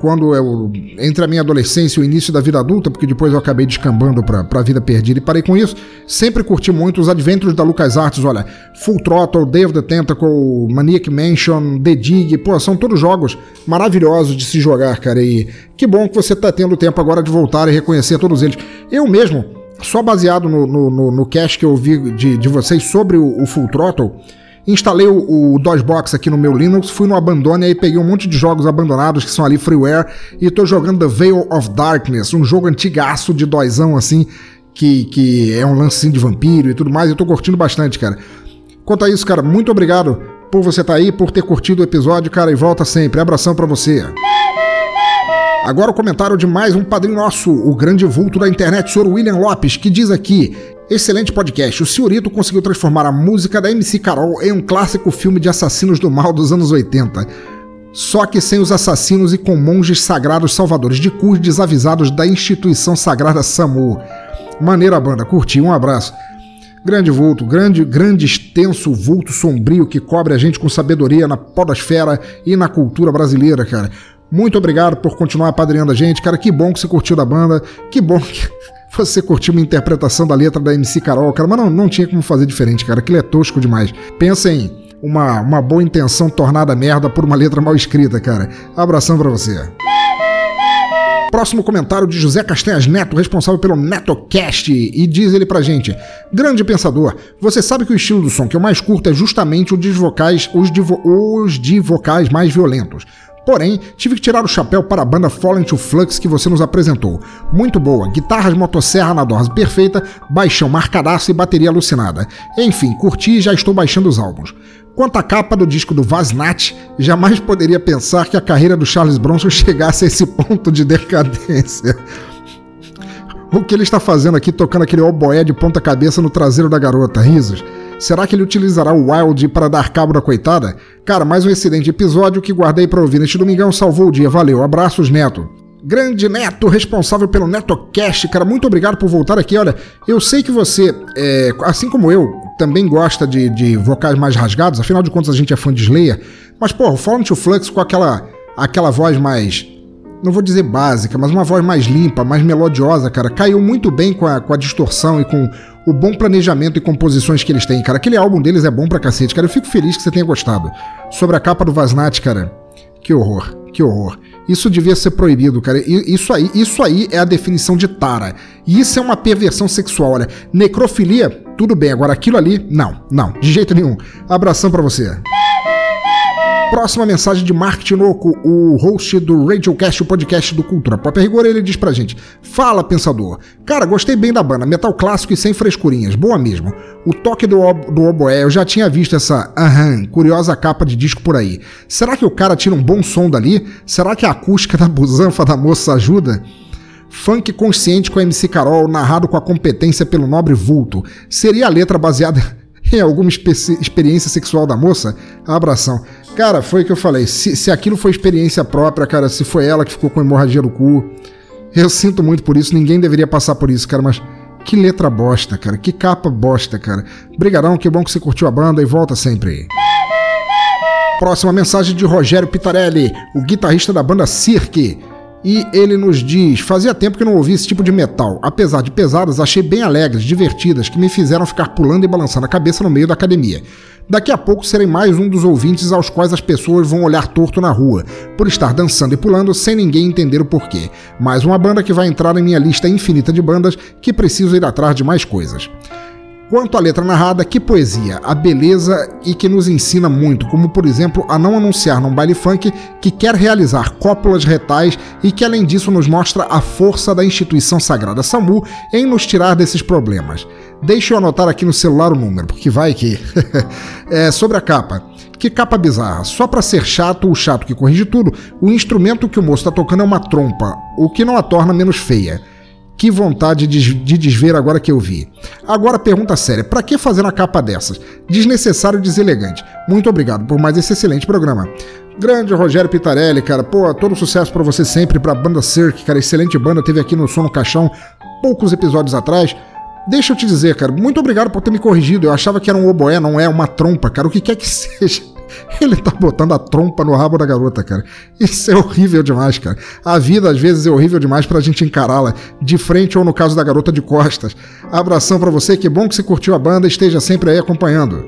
S3: quando eu entre a minha adolescência e o início da vida adulta, porque depois eu acabei descambando pra, pra vida perdida e parei com isso, sempre curti muito os adventures da LucasArts, olha, Full Throttle, Day of the Tentacle, Maniac Mansion, The Dig, pô, são todos jogos maravilhosos de se jogar, cara, e que bom que você tá tendo tempo agora de voltar e reconhecer todos eles. Eu mesmo, só baseado no, no, no, no cast que eu ouvi de, de vocês sobre o, o Full Throttle, Instalei o, o DOSBox aqui no meu Linux, fui no Abandone e peguei um monte de jogos abandonados que são ali freeware e tô jogando The Veil of Darkness, um jogo antigaço de dózão assim, que, que é um lance de vampiro e tudo mais, eu tô curtindo bastante, cara. Quanto a isso, cara, muito obrigado por você estar tá aí, por ter curtido o episódio, cara, e volta sempre. Abração para você. Agora o comentário de mais um padrinho nosso, o grande vulto da internet, o senhor William Lopes, que diz aqui: Excelente podcast. O senhorito conseguiu transformar a música da MC Carol em um clássico filme de assassinos do mal dos anos 80. Só que sem os assassinos e com monges sagrados salvadores de cus desavisados da instituição sagrada SAMU. Maneira banda, curti, um abraço. Grande vulto, grande, grande extenso vulto sombrio que cobre a gente com sabedoria na podosfera e na cultura brasileira, cara. Muito obrigado por continuar apadrinhando a gente, cara. Que bom que você curtiu da banda. Que bom que você curtiu uma interpretação da letra da MC Carol, cara, mas não, não tinha como fazer diferente, cara. Aquilo é tosco demais. Pensa em uma, uma boa intenção tornada merda por uma letra mal escrita, cara. Abração para você. Próximo comentário de José Castanhas Neto, responsável pelo NetoCast, e diz ele pra gente: Grande pensador, você sabe que o estilo do som que eu mais curto é justamente o de vocais, os de, vo os de vocais mais violentos. Porém, tive que tirar o chapéu para a banda Fallen to Flux que você nos apresentou. Muito boa, guitarras motosserra na dose perfeita, baixão marcadaço e bateria alucinada. Enfim, curti e já estou baixando os álbuns. Quanto à capa do disco do Vaznat, jamais poderia pensar que a carreira do Charles Bronson chegasse a esse ponto de decadência. O que ele está fazendo aqui tocando aquele oboé de ponta cabeça no traseiro da garota? Risos. Será que ele utilizará o Wild para dar cabo da coitada? Cara, mais um excelente episódio que guardei para ouvir neste domingão. Salvou o dia. Valeu. Abraços, Neto. Grande Neto, responsável pelo NetoCast. Cara, muito obrigado por voltar aqui. Olha, eu sei que você, é, assim como eu, também gosta de, de, vocais mais rasgados. Afinal de contas, a gente é fã de Slayer. Mas, porra, o Fallen to Flux com aquela, aquela voz mais não vou dizer básica, mas uma voz mais limpa, mais melodiosa, cara. Caiu muito bem com a, com a distorção e com o bom planejamento e composições que eles têm, cara. Aquele álbum deles é bom pra cacete, cara. Eu fico feliz que você tenha gostado. Sobre a capa do Vasnat, cara. Que horror, que horror. Isso devia ser proibido, cara. Isso aí, isso aí é a definição de tara. E isso é uma perversão sexual, olha. Necrofilia, tudo bem. Agora aquilo ali, não, não, de jeito nenhum. Abração para você. Próxima mensagem de Mark Tinoco, o host do Radiocast, o podcast do Cultura Pop Rigor, ele diz pra gente: Fala, pensador. Cara, gostei bem da banda, metal clássico e sem frescurinhas, boa mesmo. O toque do, do oboé, eu já tinha visto essa, aham, curiosa capa de disco por aí. Será que o cara tira um bom som dali? Será que a acústica da busanfa da moça ajuda? Funk consciente com a MC Carol, narrado com a competência pelo nobre vulto. Seria a letra baseada em alguma experiência sexual da moça? Abração. Cara, foi o que eu falei. Se, se aquilo foi experiência própria, cara, se foi ela que ficou com hemorragia no cu, eu sinto muito por isso. Ninguém deveria passar por isso, cara, mas que letra bosta, cara. Que capa bosta, cara. Brigadão, que bom que você curtiu a banda e volta sempre. Próxima mensagem de Rogério Pitarelli, o guitarrista da banda Cirque. E ele nos diz: Fazia tempo que não ouvi esse tipo de metal. Apesar de pesadas, achei bem alegres, divertidas, que me fizeram ficar pulando e balançando a cabeça no meio da academia. Daqui a pouco serei mais um dos ouvintes aos quais as pessoas vão olhar torto na rua, por estar dançando e pulando sem ninguém entender o porquê. Mais uma banda que vai entrar em minha lista infinita de bandas que preciso ir atrás de mais coisas. Quanto à letra narrada, que poesia, a beleza e que nos ensina muito, como por exemplo a não anunciar num baile funk que quer realizar cópulas retais e que além disso nos mostra a força da instituição sagrada SAMU em nos tirar desses problemas. Deixa eu anotar aqui no celular o número, porque vai que. é, sobre a capa. Que capa bizarra. Só para ser chato, o chato que corrige tudo, o instrumento que o moço tá tocando é uma trompa, o que não a torna menos feia. Que vontade de, de desver agora que eu vi. Agora, pergunta séria: pra que fazer uma capa dessas? Desnecessário e deselegante. Muito obrigado por mais esse excelente programa. Grande Rogério Pitarelli, cara. Pô, todo sucesso pra você sempre, pra banda Cirque, cara. Excelente banda, teve aqui no Som no Caixão poucos episódios atrás. Deixa eu te dizer, cara, muito obrigado por ter me corrigido. Eu achava que era um oboé, não é uma trompa, cara. O que quer que seja. Ele tá botando a trompa no rabo da garota, cara. Isso é horrível demais, cara. A vida às vezes é horrível demais pra gente encará-la de frente ou no caso da garota de costas. Abração para você, que bom que você curtiu a banda, esteja sempre aí acompanhando.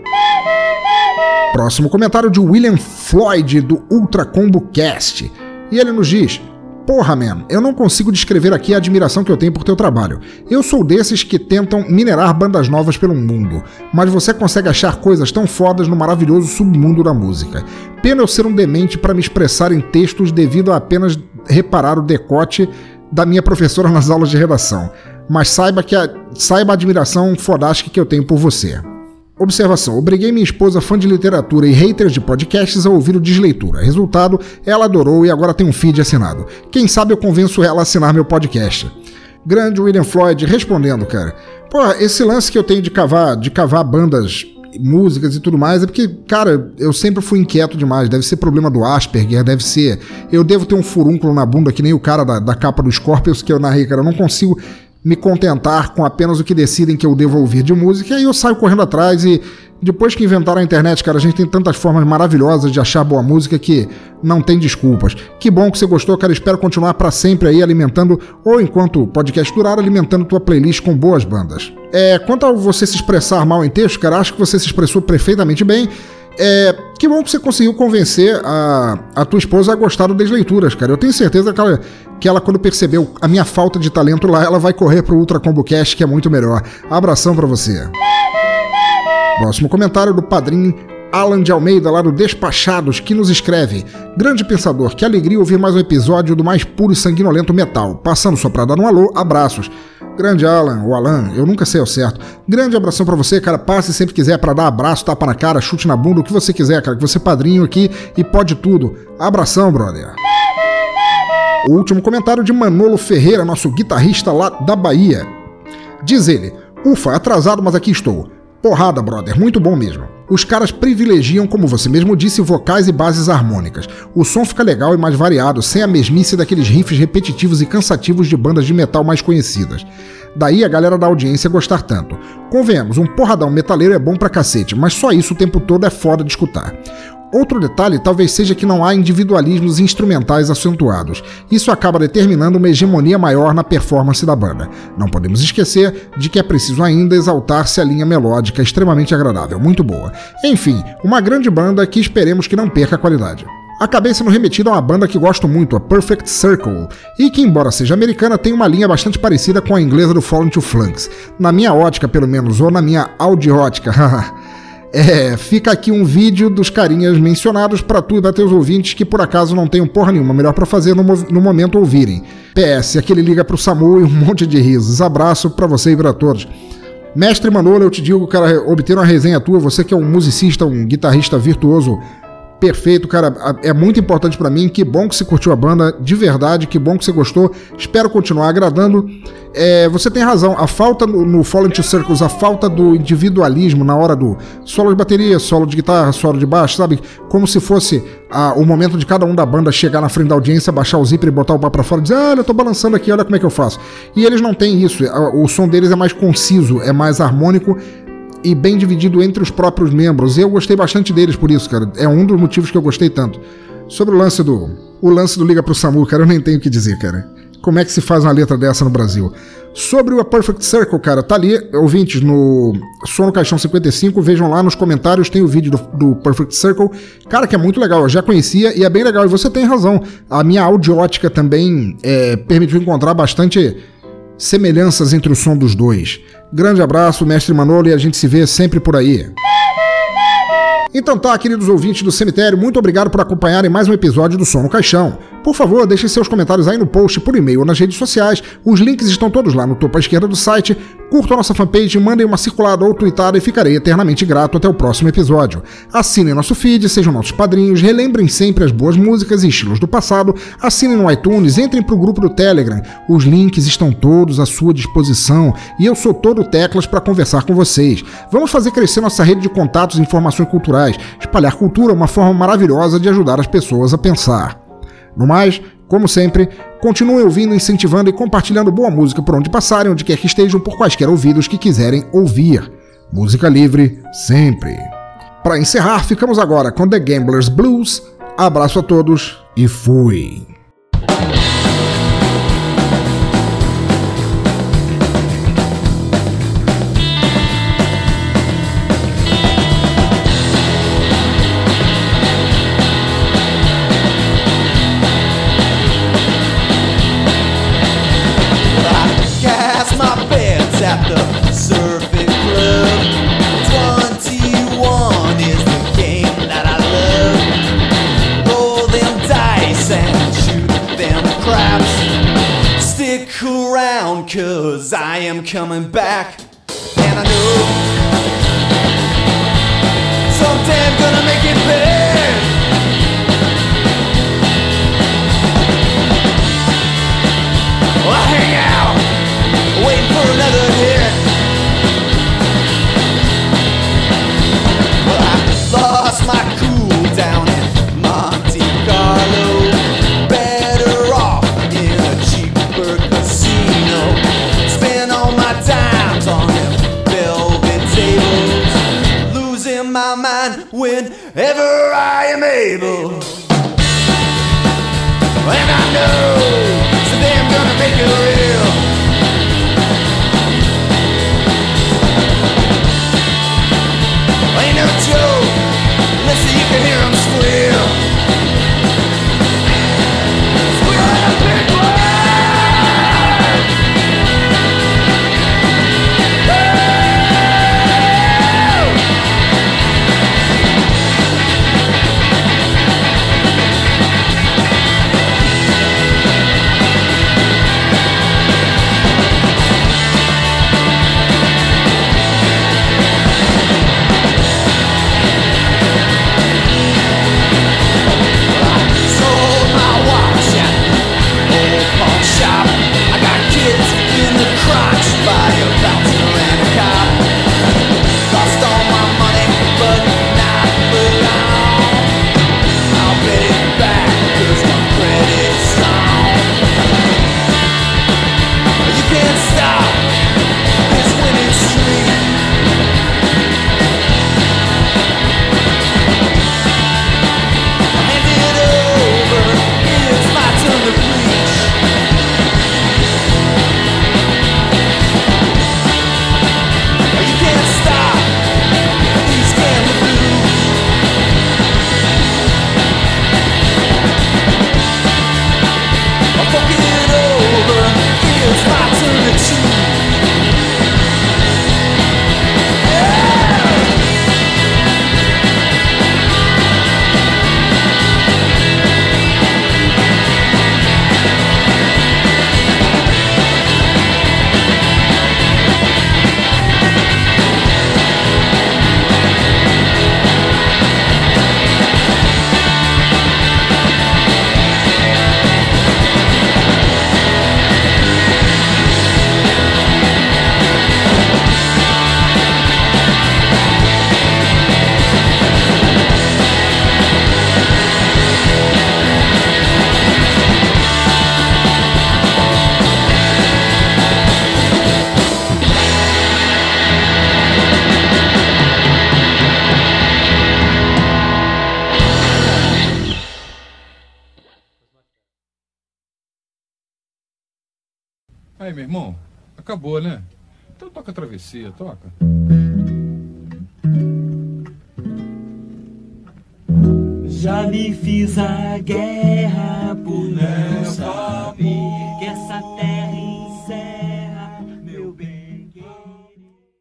S3: Próximo comentário de William Floyd do Ultra Combo Cast. E ele nos diz: Porra, man, eu não consigo descrever aqui a admiração que eu tenho por teu trabalho. Eu sou desses que tentam minerar bandas novas pelo mundo, mas você consegue achar coisas tão fodas no maravilhoso submundo da música. Pena eu ser um demente para me expressar em textos devido a apenas reparar o decote da minha professora nas aulas de redação. Mas saiba que a, saiba a admiração fodástica que eu tenho por você. Observação: obriguei minha esposa, fã de literatura e haters de podcasts, a ouvir o Desleitura. Resultado: ela adorou e agora tem um feed assinado. Quem sabe eu convenço ela a assinar meu podcast. Grande William Floyd respondendo, cara. Pô, esse lance que eu tenho de cavar, de cavar bandas, músicas e tudo mais é porque, cara, eu sempre fui inquieto demais. Deve ser problema do Asperger, deve ser. Eu devo ter um furúnculo na bunda que nem o cara da, da capa do Scorpions que eu narrei, cara. Eu não consigo me contentar com apenas o que decidem que eu devo ouvir de música, e aí eu saio correndo atrás e depois que inventaram a internet, cara, a gente tem tantas formas maravilhosas de achar boa música que não tem desculpas. Que bom que você gostou, cara. Espero continuar para sempre aí alimentando, ou enquanto o podcast durar, alimentando tua playlist com boas bandas. É, quanto a você se expressar mal em texto, cara, acho que você se expressou perfeitamente bem. É, que bom que você conseguiu convencer a, a tua esposa a gostar do Desleituras, cara. Eu tenho certeza que ela, que ela, quando percebeu a minha falta de talento lá, ela vai correr pro Ultra Combo Cash, que é muito melhor. Abração para você. Próximo comentário do padrinho Alan de Almeida, lá do Despachados, que nos escreve: Grande pensador, que alegria ouvir mais um episódio do mais puro e sanguinolento metal. Passando só pra dar um alô, abraços. Grande Alan, o Alan, eu nunca sei ao certo. Grande abração para você, cara. Passe sempre quiser para dar abraço, tapa na cara, chute na bunda, o que você quiser, cara. Que você é padrinho aqui e pode tudo. Abração, brother. O último comentário de Manolo Ferreira, nosso guitarrista lá da Bahia. Diz ele: Ufa, atrasado, mas aqui estou. Porrada, brother, muito bom mesmo. Os caras privilegiam, como você mesmo disse, vocais e bases harmônicas. O som fica legal e mais variado, sem a mesmice daqueles riffs repetitivos e cansativos de bandas de metal mais conhecidas. Daí a galera da audiência gostar tanto. Convenhamos, um porradão metaleiro é bom pra cacete, mas só isso o tempo todo é foda de escutar. Outro detalhe talvez seja que não há individualismos instrumentais acentuados. Isso acaba determinando uma hegemonia maior na performance da banda. Não podemos esquecer de que é preciso ainda exaltar-se a linha melódica extremamente agradável, muito boa. Enfim, uma grande banda que esperemos que não perca a qualidade. Acabei sendo remetido a uma banda que gosto muito, a Perfect Circle, e que, embora seja americana, tem uma linha bastante parecida com a inglesa do Fallen to Flanks. Na minha ótica, pelo menos, ou na minha audiótica, haha. É, fica aqui um vídeo dos carinhas mencionados para tu e para teus ouvintes que por acaso não tenham porra nenhuma, melhor para fazer no, no, momento ouvirem. PS, aquele liga pro Samu e um monte de risos. Abraço para você e para todos. Mestre Manolo, eu te digo, cara, obter uma resenha tua, você que é um musicista, um guitarrista virtuoso perfeito, cara. É muito importante para mim. Que bom que você curtiu a banda, de verdade. Que bom que você gostou. Espero continuar agradando. É, você tem razão. A falta no, no Fallen to Circles, a falta do individualismo na hora do solo de bateria, solo de guitarra, solo de baixo, sabe? Como se fosse a, o momento de cada um da banda chegar na frente da audiência, baixar o zíper e botar o pau pra fora e dizer: Ah, eu tô balançando aqui, olha como é que eu faço. E eles não têm isso. O som deles é mais conciso, é mais harmônico e bem dividido entre os próprios membros. Eu gostei bastante deles por isso, cara. É um dos motivos que eu gostei tanto. Sobre o lance do. O lance do Liga pro Samu, cara, eu nem tenho o que dizer, cara. Como é que se faz uma letra dessa no Brasil? Sobre o A Perfect Circle, cara, tá ali, ouvintes, no Som no Caixão 55, vejam lá nos comentários, tem o vídeo do, do, Perfect Circle. Cara, que é muito legal, eu já conhecia e é bem legal. E você tem razão, a minha audiótica também é, permitiu encontrar bastante semelhanças entre o som dos dois. Grande abraço, mestre Manolo, e a gente se vê sempre por aí. Então tá, queridos ouvintes do cemitério, muito obrigado por acompanharem mais um episódio do Som no Caixão. Por favor, deixem seus comentários aí no post, por e-mail ou nas redes sociais. Os links estão todos lá no topo à esquerda do site. Curtam a nossa fanpage, mandem uma circulada ou tweetada e ficarei eternamente grato até o próximo episódio. Assinem nosso feed, sejam nossos padrinhos, relembrem sempre as boas músicas e estilos do passado, assinem no iTunes, entrem pro grupo do Telegram. Os links estão todos à sua disposição e eu sou todo teclas para conversar com vocês. Vamos fazer crescer nossa rede de contatos e informações culturais. Espalhar cultura é uma forma maravilhosa de ajudar as pessoas a pensar. No mais, como sempre, continuem ouvindo, incentivando e compartilhando boa música por onde passarem, onde quer que estejam, por quaisquer ouvidos que quiserem ouvir. Música livre, sempre. Para encerrar, ficamos agora com The Gamblers Blues. Abraço a todos e fui!
S11: At the surfing club. 21 is the game that I love. Roll them dice and shoot them craps. Stick around, cause I am coming back. And I know someday I'm gonna make it big. I. And I know someday I'm gonna make it real. Ain't no joke, listen, you can hear 'em squeal. Squeal
S16: acabou, né? Então toca a travessia, toca.
S17: Já me fiz a guerra.